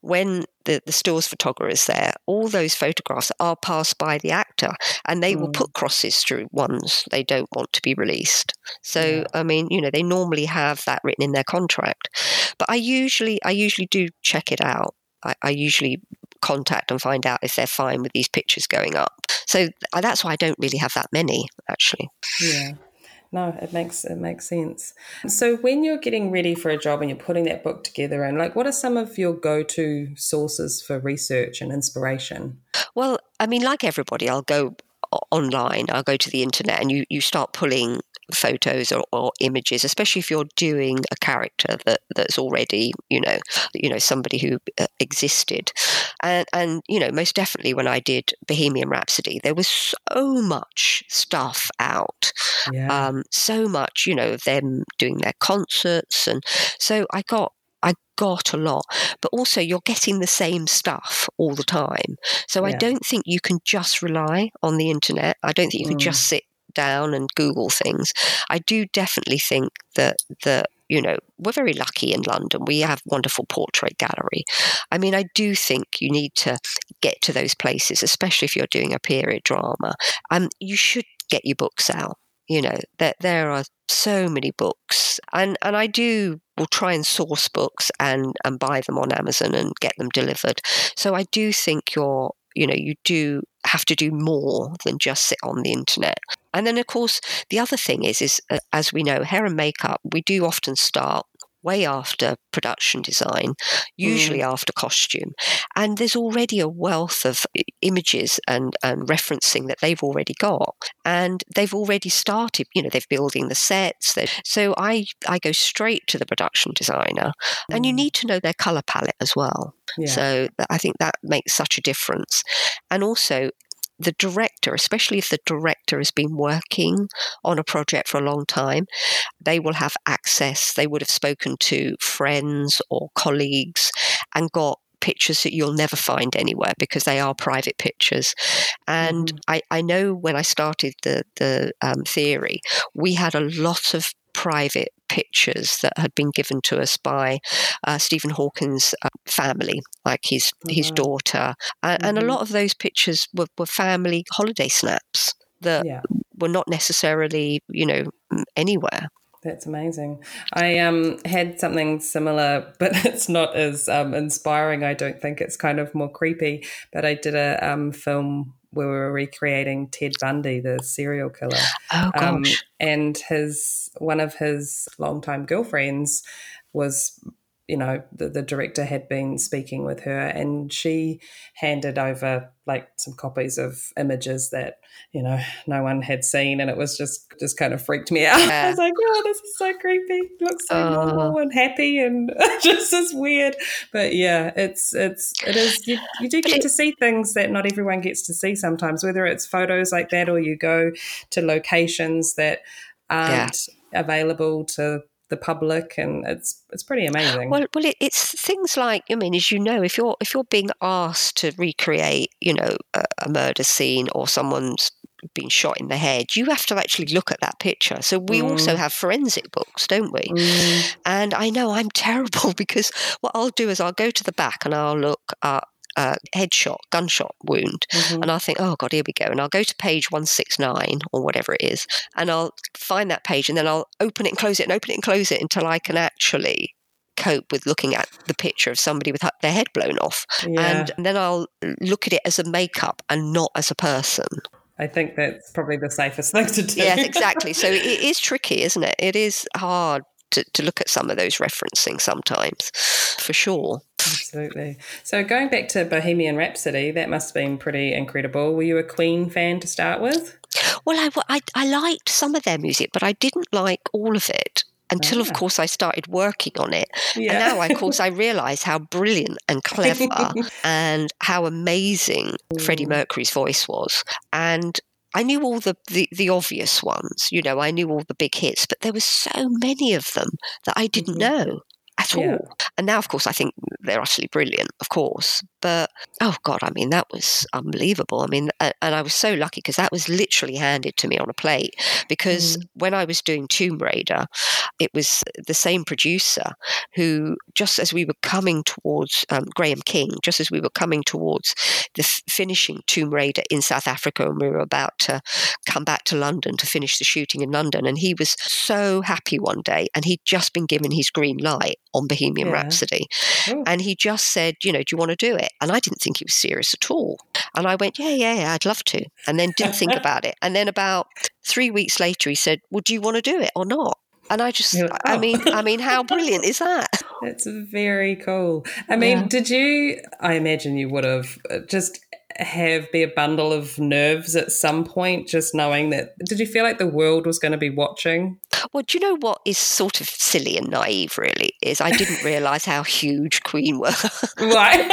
when the, the store's photographer is there, all those photographs are passed by the actor and they will Mm. put crosses through ones they don't want to be released. So, Yeah. I mean, you know, they normally have that written in their contract. But I usually, I usually do check it out. I, I usually contact and find out if they're fine with these pictures going up. So that's why I don't really have that many, actually. Yeah. No, it makes it makes sense. So when you're getting ready for a job and you're putting that book together and like what are some of your go-to sources for research and inspiration? Well, I mean, like everybody, I'll go online, I'll go to the internet, and you, you start pulling photos or, or images, especially if you're doing a character that, that's already, you know, you know, somebody who uh, existed. And, and, you know, most definitely when I did Bohemian Rhapsody, there was so much stuff out Yeah. um, so much, you know, of them doing their concerts, and so I got I got a lot, but also you're getting the same stuff all the time. So I don't think you can just rely on the internet. I don't think you can Mm. just sit down and Google things, I do definitely think that that you know we're very lucky in London. We have wonderful portrait gallery. I mean, I do think you need to get to those places, especially if you're doing a period drama. Um, you should get your books out. You know that there are so many books, and and I do will try and source books and and buy them on Amazon and get them delivered. So I do think you're you know you do have to do more than just sit on the internet and then of course the other thing is is uh, as we know hair and makeup we do often start way after production design, usually mm. after costume. And there's already a wealth of images and, and referencing that they've already got. And they've already started, you know, they're building the sets. So I, I go straight to the production designer, mm. and you mm. need to know their color palette as well. Yeah. So I think that makes such a difference. And also, the director, especially if the director has been working on a project for a long time, they will have access. They would have spoken to friends or colleagues and got pictures that you'll never find anywhere because they are private pictures. And mm. I, I, know when I started the, the um, theory, we had a lot of private pictures that had been given to us by uh, Stephen Hawking's uh, family, like his oh, his daughter, and, mm-hmm. and, a mm-hmm. lot of those pictures were, were family holiday snaps that yeah. were not necessarily, you know, anywhere. That's amazing. I um, had something similar, but it's not as um, inspiring. I don't think it's kind of more creepy. But I did a um, film where we were recreating Ted Bundy, the serial killer. Oh um, gosh! Um, and his one of his longtime girlfriends was you know the, the director had been speaking with her and she handed over like some copies of images that you know no one had seen and it was just just kind of freaked me out. Yeah. i was like oh this is so creepy. Looks so uh, normal and happy and just as weird. But yeah it's it's it is you, you do get to see things that not everyone gets to see sometimes whether it's photos like that or you go to locations that aren't yeah. available to the public, and it's it's pretty amazing. Well, well, it, it's things like I mean, as you know, if you're if you're being asked to recreate, you know, a, a murder scene or someone's been shot in the head, you have to actually look at that picture. So we mm. also have forensic books, don't we? Mm. And I know I'm terrible because what I'll do is I'll go to the back and I'll look at uh, headshot, gunshot wound. Mm-hmm. And I'll think, oh God, here we go. And I'll go to page 169 or whatever it is, and I'll find that page and then I'll open it and close it and open it and close it until I can actually cope with looking at the picture of somebody with their head blown off. Yeah. And then I'll look at it as a makeup and not as a person. I think that's probably the safest thing to do. Yeah, exactly. So it is tricky, isn't it? It is hard to, to look at some of those referencing sometimes, for sure. Absolutely. So going back to Bohemian Rhapsody, that must have been pretty incredible. Were you a Queen fan to start with? Well, I, I, I liked some of their music, but I didn't like all of it until, of ah. course, I started working on it. Yeah. And now, of course, I realise how brilliant and clever and how amazing Freddie Mercury's voice was. And I knew all the, the, the, obvious ones, you know, I knew all the big hits, but there were so many of them that I didn't mm-hmm. know at yeah. all. And now, of course, I think they're utterly brilliant, of course. But oh God, I mean, that was unbelievable. I mean, and I was so lucky because that was literally handed to me on a plate. Because mm. when I was doing Tomb Raider, it was the same producer who, just as we were coming towards um, Graham King, just as we were coming towards the f- finishing Tomb Raider in South Africa, and we were about to come back to London to finish the shooting in London, and he was so happy one day, and he'd just been given his green light on Bohemian yeah. Rhapsody. Oh. And he just said, you know, do you want to do it? And I didn't think he was serious at all. And I went, yeah, yeah, yeah, I'd love to. And then didn't think about it. And then about three weeks later, he said, well, do you want to do it or not? And I just, like, oh. I mean, I mean, how brilliant is that? It's very cool. I mean, yeah. did you? I imagine you would have uh, just have be a bundle of nerves at some point, just knowing that? Did you feel like the world was going to be watching? Well, do you know what is sort of silly and naive, really? Is I didn't realise how huge Queen were. right.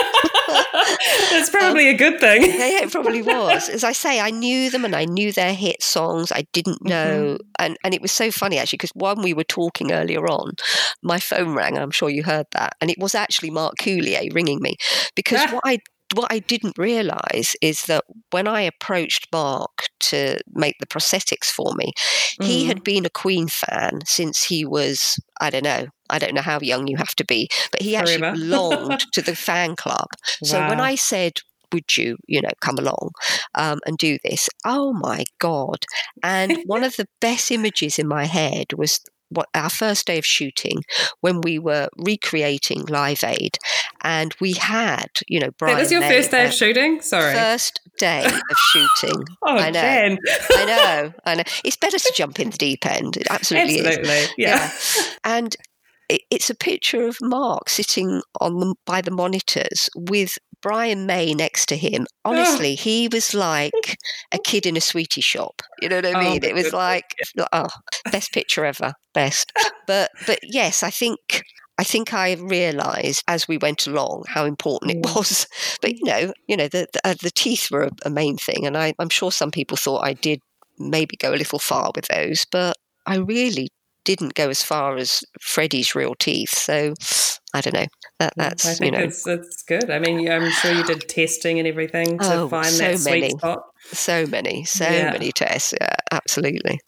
That's probably um, a good thing. yeah, yeah, it probably was. As I say, I knew them and I knew their hit songs. I didn't know. Mm-hmm. And, and it was so funny, actually, because when we were talking earlier on, my phone rang. I'm sure you heard that. And it was actually Mark Coulier ringing me because what I what I didn't realize is that when I approached Mark to make the prosthetics for me, he Mm. had been a Queen fan since he was, I don't know, I don't know how young you have to be, but he actually belonged to the fan club. So when I said, would you, you know, come along um, and do this? Oh my God. And one of the best images in my head was what our first day of shooting when we were recreating Live Aid. And we had, you know, Brian. that was your May, first day uh, of shooting? Sorry. First day of shooting. oh, I know. Jen. I know, I know. It's better to jump in the deep end. It absolutely is. Absolutely. Yeah. And it's a picture of Mark sitting on the, by the monitors with Brian May next to him. Honestly, he was like a kid in a sweetie shop. You know what I Oh, mean? my it was like, oh, best picture ever, best. But but yes, I think. I think I realised as we went along how important it Mm. was. But you know, you know, the the, uh, the teeth were a, a main thing, and I, I'm sure some people thought I did maybe go a little far with those, but I really didn't go as far as Freddie's real teeth. So I don't know. That, I that's you think know it's, it's good. I mean, I'm sure you did testing and everything to Oh, find so that sweet many. spot. so many, so Yeah. many tests. Yeah, absolutely.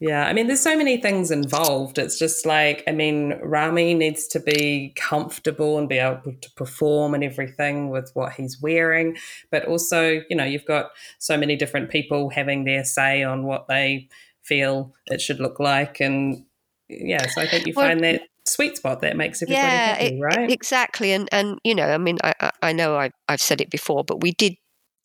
Yeah, I mean, there's so many things involved. It's just like, I mean, Rami needs to be comfortable and be able to perform and everything with what he's wearing. But also, you know, you've got so many different people having their say on what they feel it should look like. And yeah, so I think you Well, find that sweet spot that makes everybody yeah, happy, right? exactly. And and you know, I mean, I I- I know I've I've said it before, but we did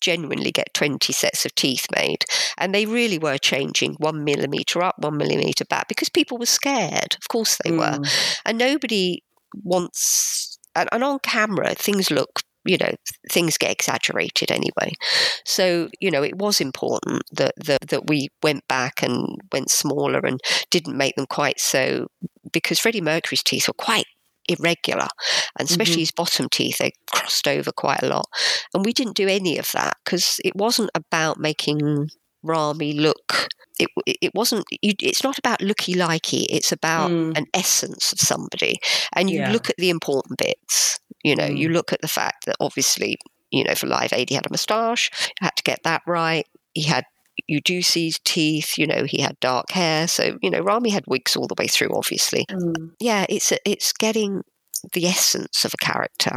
genuinely get 20 sets of teeth made and they really were changing one millimeter up one millimeter back because people were scared of course they were Mm, and nobody wants and, and on camera things look you know things get exaggerated anyway so you know it was important that that, that we went back and went smaller and didn't make them quite so because freddie mercury's teeth were quite irregular and especially Mhm. his bottom teeth they crossed over quite a lot and we didn't do any of that because it wasn't about making rami look it, it wasn't you, it's not about looky likey it's about Mm. an essence of somebody and you Yeah. look at the important bits you know you Mm. look at the fact that obviously you know for live aid he had a moustache had to get that right he had you do see his teeth you know he had dark hair so you know rami had wigs all the way through obviously mm. yeah it's it's getting the essence of a character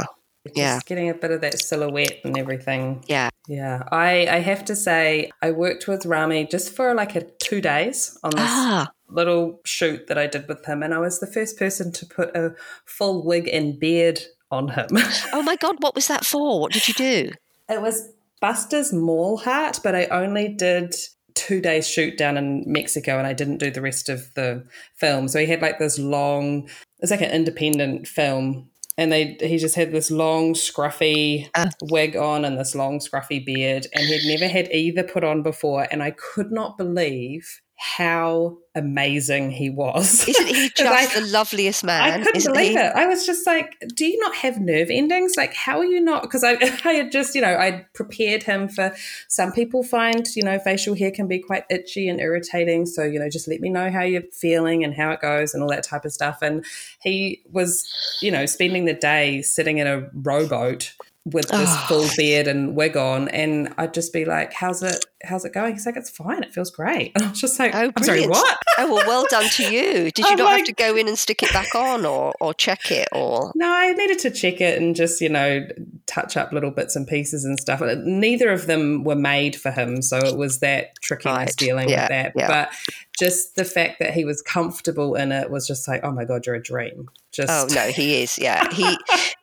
Just Yeah. getting a bit of that silhouette and everything. yeah Yeah, I, I have to say, I worked with Rami just for like a two days on this ah little shoot that I did with him, and I was the first person to put a full wig and beard on him. oh my god what was that for what did you do it was Buster's Mal Heart, but I only did two days shoot down in Mexico, and I didn't do the rest of the film. So he had like this long, it's like an independent film. And they, he just had this long, scruffy Ah. wig on and this long, scruffy beard. And he'd never had either put on before. And I could not believe how amazing he was. isn't he 'Cause I- just the loveliest man I couldn't isn't believe he? it. I was just like, do you not have nerve endings? Like, how are you not? Because I, I had just, you know, I prepared him for some people find, you know, facial hair can be quite itchy and irritating. So, you know, just let me know how you're feeling and how it goes and all that type of stuff. And he was, you know, spending the day sitting in a rowboat with this Oh. full beard and wig on and I'd just be like how's it how's it going he's like it's fine it feels great and I was just like Oh, I'm sorry what oh well well done to you did you I'm not have to go in and stick it back on or or check it or No, I needed to check it and just, you know, touch up little bits and pieces and stuff. Neither of them were made for him. So it was that trickiness Right. dealing Yeah, with that. yeah. But just the fact that he was comfortable in it was just like, oh my God, you're a dream. Just, Oh no, he is. Yeah, he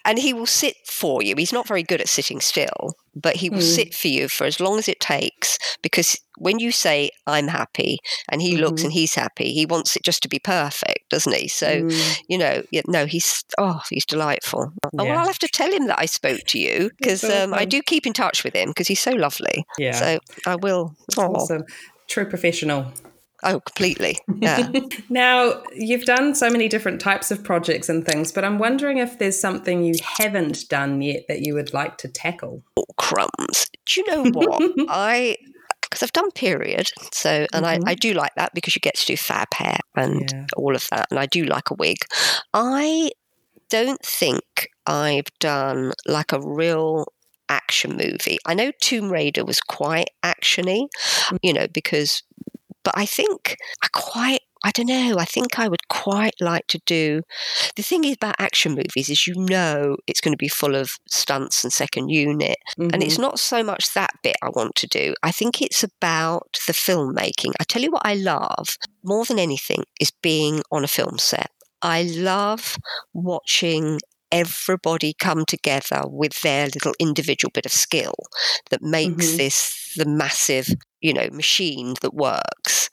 and he will sit for you. He's not very good at sitting still, but he will Mm. sit for you for as long as it takes. Because when you say "I'm happy" and he looks Mhm. and he's happy, he wants it just to be perfect, doesn't he? So Mm, you know, yeah, no, he's oh, he's delightful. Oh, well, I'll have to tell him that I spoke to you because That's um, I do keep in touch with him because he's so lovely. yeah. So I will. Oh, awesome. True professional. Oh, completely. Yeah. Now, you've done so many different types of projects and things, but I'm wondering if there's something you haven't done yet that you would like to tackle. crumbs. Do you know what? I because I've done period, so and Mhm. I, I do like that because you get to do fab hair and Yeah. all of that, and I do like a wig. I don't think I've done like a real action movie. I know Tomb Raider was quite actiony, Mm. you know, because, but I think I quite, I don't know, I think I would quite like to do. The thing is about action movies is you know it's going to be full of stunts and second unit. And it's Mhm. not so much that bit I want to do. I think it's about the filmmaking. I tell you what I love more than anything is being on a film set. I love watching everybody come together with their little individual bit of skill that makes Mhm. this the massive you know machine that works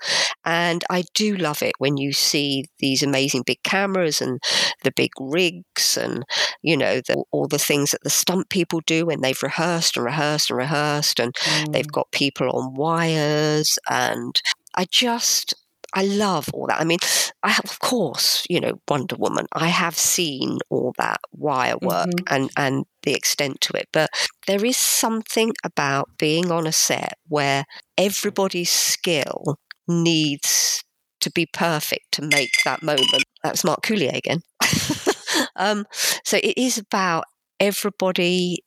and i do love it when you see these amazing big cameras and the big rigs and you know the, all the things that the stunt people do when they've rehearsed and rehearsed and rehearsed and they've Mm. got people on wires and i just i love all that i mean i have of course you know wonder woman i have seen all that wire work Mhm. and and the extent to it but there is something about being on a set where everybody's skill needs to be perfect to make that moment that's mark coulier again um, so it is about everybody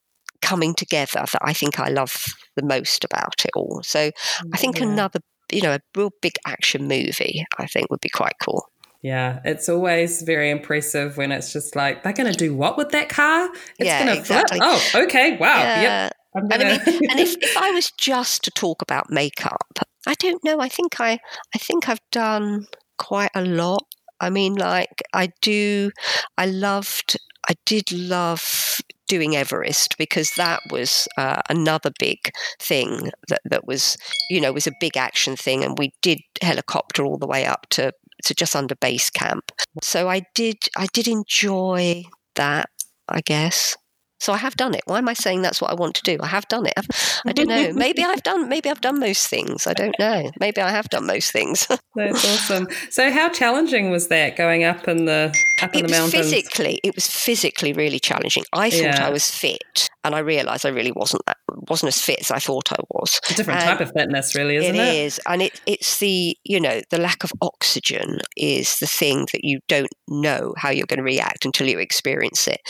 coming together that I think I love the most about it all. So I think Yeah. another, you know, a real big action movie, I think would be quite cool. Yeah, it's always very impressive when it's just like they're going to do what with that car? It's Yeah, going to exactly. flip. Oh, okay, wow, Yeah. yep. I mean, and if, if I was just to talk about makeup, I don't know. I think I, I think I've done quite a lot. I mean, like I do. I loved. I did love doing Everest because that was uh, another big thing that that was, you know, was a big action thing, and we did helicopter all the way up to to just under base camp. So I did. I did enjoy that. I guess. So I have done it. Why am I saying that's what I want to do? I have done it. I've- I don't know. Maybe I've done. Maybe I've done most things. I don't know. Maybe I have done most things. That's awesome. So, how challenging was that going up in the up in it the was mountains? physically. It was physically really challenging. I thought Yeah. I was fit, and I realised I really wasn't. That wasn't as fit as I thought I was. It's a different And type of fitness, really, isn't It it? is, and it, it's the you know the lack of oxygen is the thing that you don't know how you're going to react until you experience it.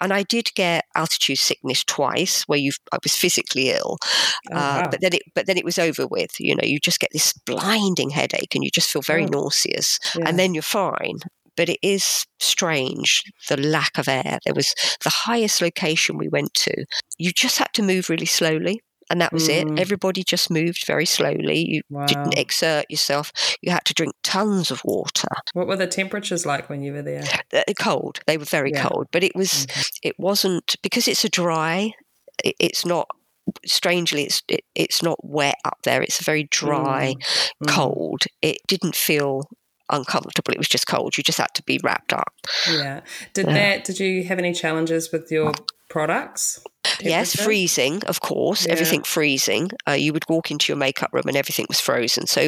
And I did get altitude sickness twice, where you I was physically ill, Oh, uh, wow. but then it but then it was over with. You know, you just get this blinding headache, and you just feel very Oh. nauseous, Yeah. and then you're fine. But it is strange the lack of air. There was the highest location we went to. You just had to move really slowly. And that was Mm. it. Everybody just moved very slowly. You wow. didn't exert yourself. You had to drink tons of water. What were the temperatures like when you were there? Uh, cold. They were very Yeah. cold, but it was. It wasn't because it's a dry. It, it's not. Strangely, it's it, it's not wet up there. It's a very dry, Mm. cold. It didn't feel uncomfortable. It was just cold. You just had to be wrapped up. Yeah. Did Yeah. that? Did you have any challenges with your products? Yes, freezing, of course, Yeah. everything freezing. Uh, you would walk into your makeup room and everything was frozen. So,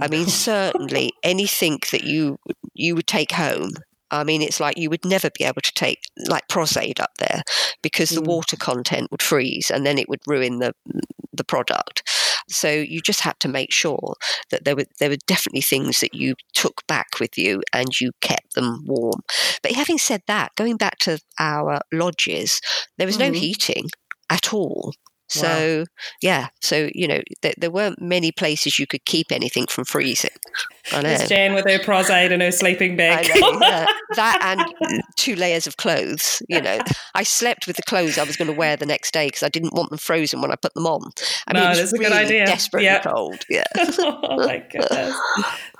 I Mm. mean, certainly anything that you you would take home. I mean, it's like you would never be able to take like Pros-Aide up there because the Mm. water content would freeze and then it would ruin the the product. So you just had to make sure that there were there were definitely things that you took back with you and you kept them warm. But having said that, going back to our lodges, there was no Mhm. heating at all. So yeah, so you know there, there weren't many places you could keep anything from freezing. I know. There's Jan with her Pros-Aide and her sleeping bag. know, yeah. that and two layers of clothes. You know, I slept with the clothes I was going to wear the next day because I didn't want them frozen when I put them on. I mean, No, it was that's a good idea. Desperately Yeah. cold. Yeah. oh my goodness.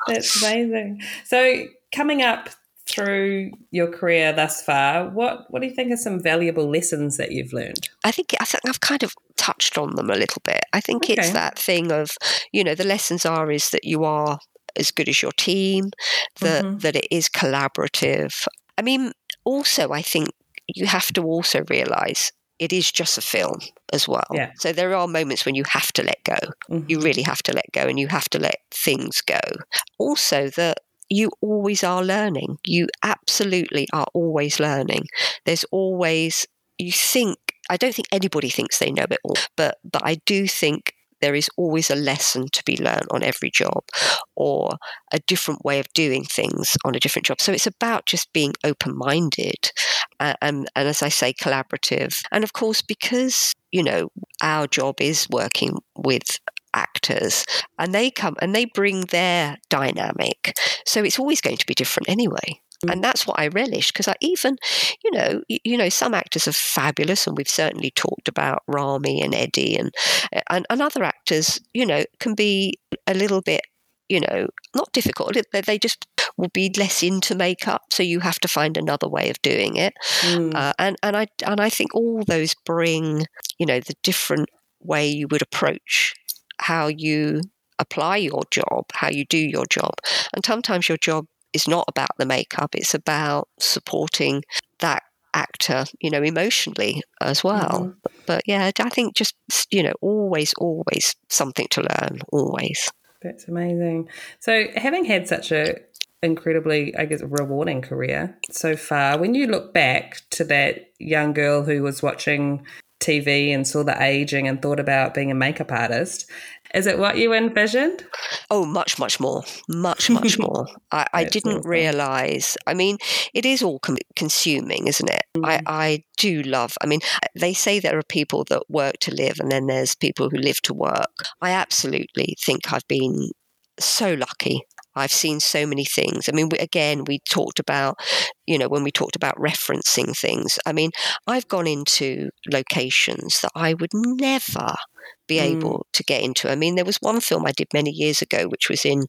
That's amazing. So coming up through your career thus far, what what do you think are some valuable lessons that you've learned? I think I think I've kind of touched on them a little bit. I think it's that thing of, you know, the lessons are is that you are as good as your team, that Mhm. that it is collaborative. I mean, also I think you have to also realize it is just a film as well. Yeah. So there are moments when you have to let go. Mhm. You really have to let go and you have to let things go. Also that you always are learning. You absolutely are always learning. There's always you think I don't think anybody thinks they know it all, but but I do think there is always a lesson to be learned on every job or a different way of doing things on a different job. So it's about just being open minded and, uh, and, and as I say, collaborative. And of course, because, you know, our job is working with actors and they come and they bring their dynamic. So it's always going to be different anyway. And that's what I relish because I even, you know, you, you, know, some actors are fabulous, and we've certainly talked about Rami and Eddie, and, and and other actors, you know, can be a little bit you know, not difficult. They just will be less into makeup, so you have to find another way of doing it. Mm. Uh, and and I and I think all those bring, you know, the different way you would approach how you apply your job, how you do your job, and sometimes your job is not about the makeup; it's about supporting that actor, you know, emotionally as well. Mm-hmm. But yeah, I think just you know, always, always something to learn, always. That's amazing. So, having had such a incredibly, I guess, rewarding career so far, when you look back to that young girl who was watching TV and saw the aging and thought about being a makeup artist, is it what you envisioned? Oh, much, much more. Much, much more. I, I didn't awesome. realize. I mean, it is all com- consuming, isn't it? Mm. I, I do love, I mean, they say there are people that work to live and then there's people who live to work. I absolutely think I've been so lucky I've seen so many things. I mean, we, again, we talked about, you know, when we talked about referencing things. I mean, I've gone into locations that I would never be mm. able to get into. I mean, there was one film I did many years ago, which was in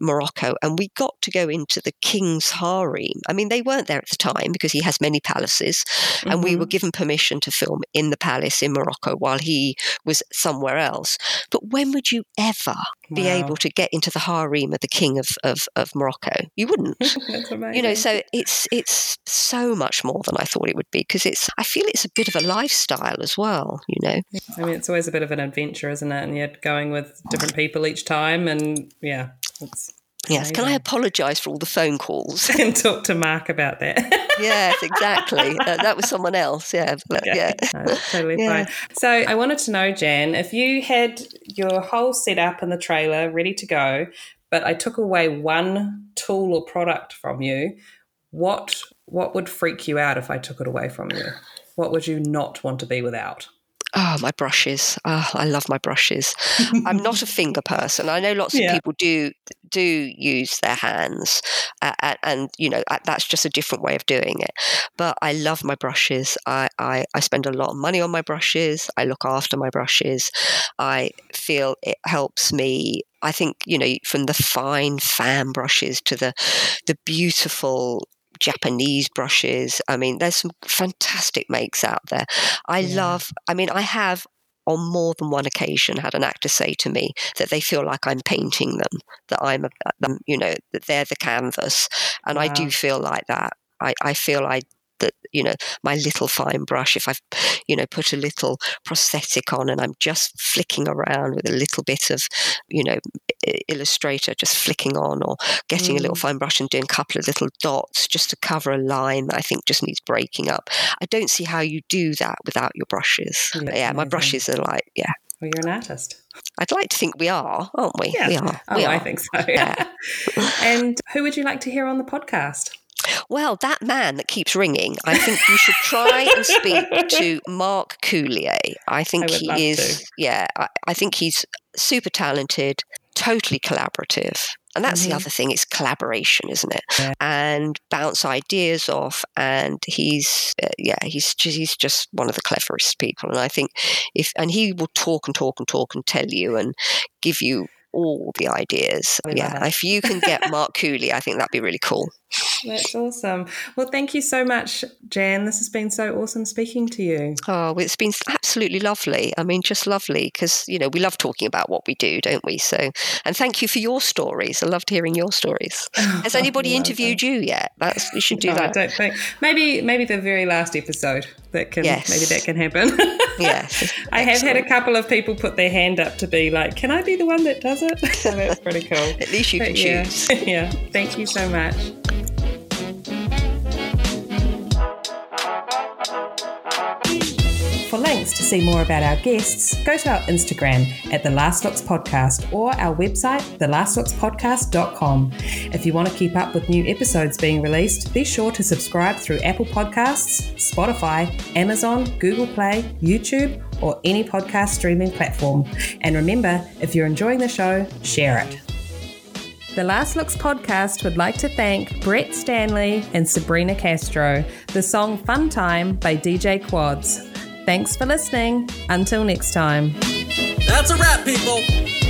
Morocco, and we got to go into the king's harem. I mean, they weren't there at the time because he has many palaces, mm-hmm. and we were mm-hmm. given permission to film in the palace in Morocco while he was somewhere else. But when would you ever be wow. able to get into the harem of the king of, of, of Morocco? You wouldn't. you know, so it's it's so much more than I thought it would be because it's I feel it's a bit of a lifestyle as well, you know. I mean, it's always a bit of an adventure, isn't it? And you're going with different people each time, and yeah, it's Yes, can I apologise for all the phone calls and talk to Mark about that? yes, exactly. Uh, that was someone else. Yeah, but, yeah, no, totally yeah. fine. So I wanted to know, Jan, if you had your whole setup in the trailer ready to go, but I took away one tool or product from you, what what would freak you out if I took it away from you? What would you not want to be without? Oh, my brushes. Oh, I love my brushes. I'm not a finger person. I know lots of people do do use their hands, uh, and you know that's just a different way of doing it. But I love my brushes. I, I I spend a lot of money on my brushes. I look after my brushes. I feel it helps me I think you know from the fine fan brushes to the the beautiful Japanese brushes. I mean, there's some fantastic makes out there. I yeah. love, I mean, I have on more than one occasion had an actor say to me that they feel like I'm painting them, that I'm, a, you know, that they're the canvas. And wow. I do feel like that. I, I feel I that you know my little fine brush if i've you know put a little prosthetic on and i'm just flicking around with a little bit of you know illustrator just flicking on or getting mm. a little mm. fine brush and doing a couple of little dots just to cover a line that i think just needs breaking up i don't see how you do that without your brushes yeah, yeah my brushes are like yeah well, you're an artist. I'd like to think we are, aren't we? Yeah. We are. Oh, we are. I think so. Yeah. and who would you like to hear on the podcast? Well, that man that keeps ringing, I think you should try and speak to Mark Coulier. I think I he is, to. yeah, I, I, think he's super talented, totally collaborative. And that's mm-hmm. the other thing, it's collaboration, isn't it? Yeah. And bounce ideas off. And he's, uh, yeah, he's just, he's just one of the cleverest people. And I think if, and he will talk and talk and talk and tell you and give you all the ideas. yeah, if you can get Mark Coulier, I think that'd be really cool. That's awesome. Well, thank you so much, Jan. This has been so awesome speaking to you. Oh, it's been absolutely lovely. I mean, just lovely because, you know, we love talking about what we do, don't we? So, and thank you for your stories. I loved hearing your stories. Oh, has anybody interviewed you yet? That's you should do no, that. I don't think. Maybe, maybe the very last episode that can, yes. maybe that can happen. yes. I have had a couple of people put their hand up to be like, can I be the one that does it? So that's pretty cool. At least you but can yeah. choose. yeah. Thank you so much. See more about our guests, go to our Instagram at The Last Looks Podcast or our website, thelastlookspodcast.com. If you want to keep up with new episodes being released, be sure to subscribe through Apple Podcasts, Spotify, Amazon, Google Play, YouTube, or any podcast streaming platform. And remember, if you're enjoying the show, share it. The Last Looks podcast would like to thank Brett Stanley and Sabrina Castro. The song Fun Time by DJ Quads. Thanks for listening. Until next time. That's a wrap, people.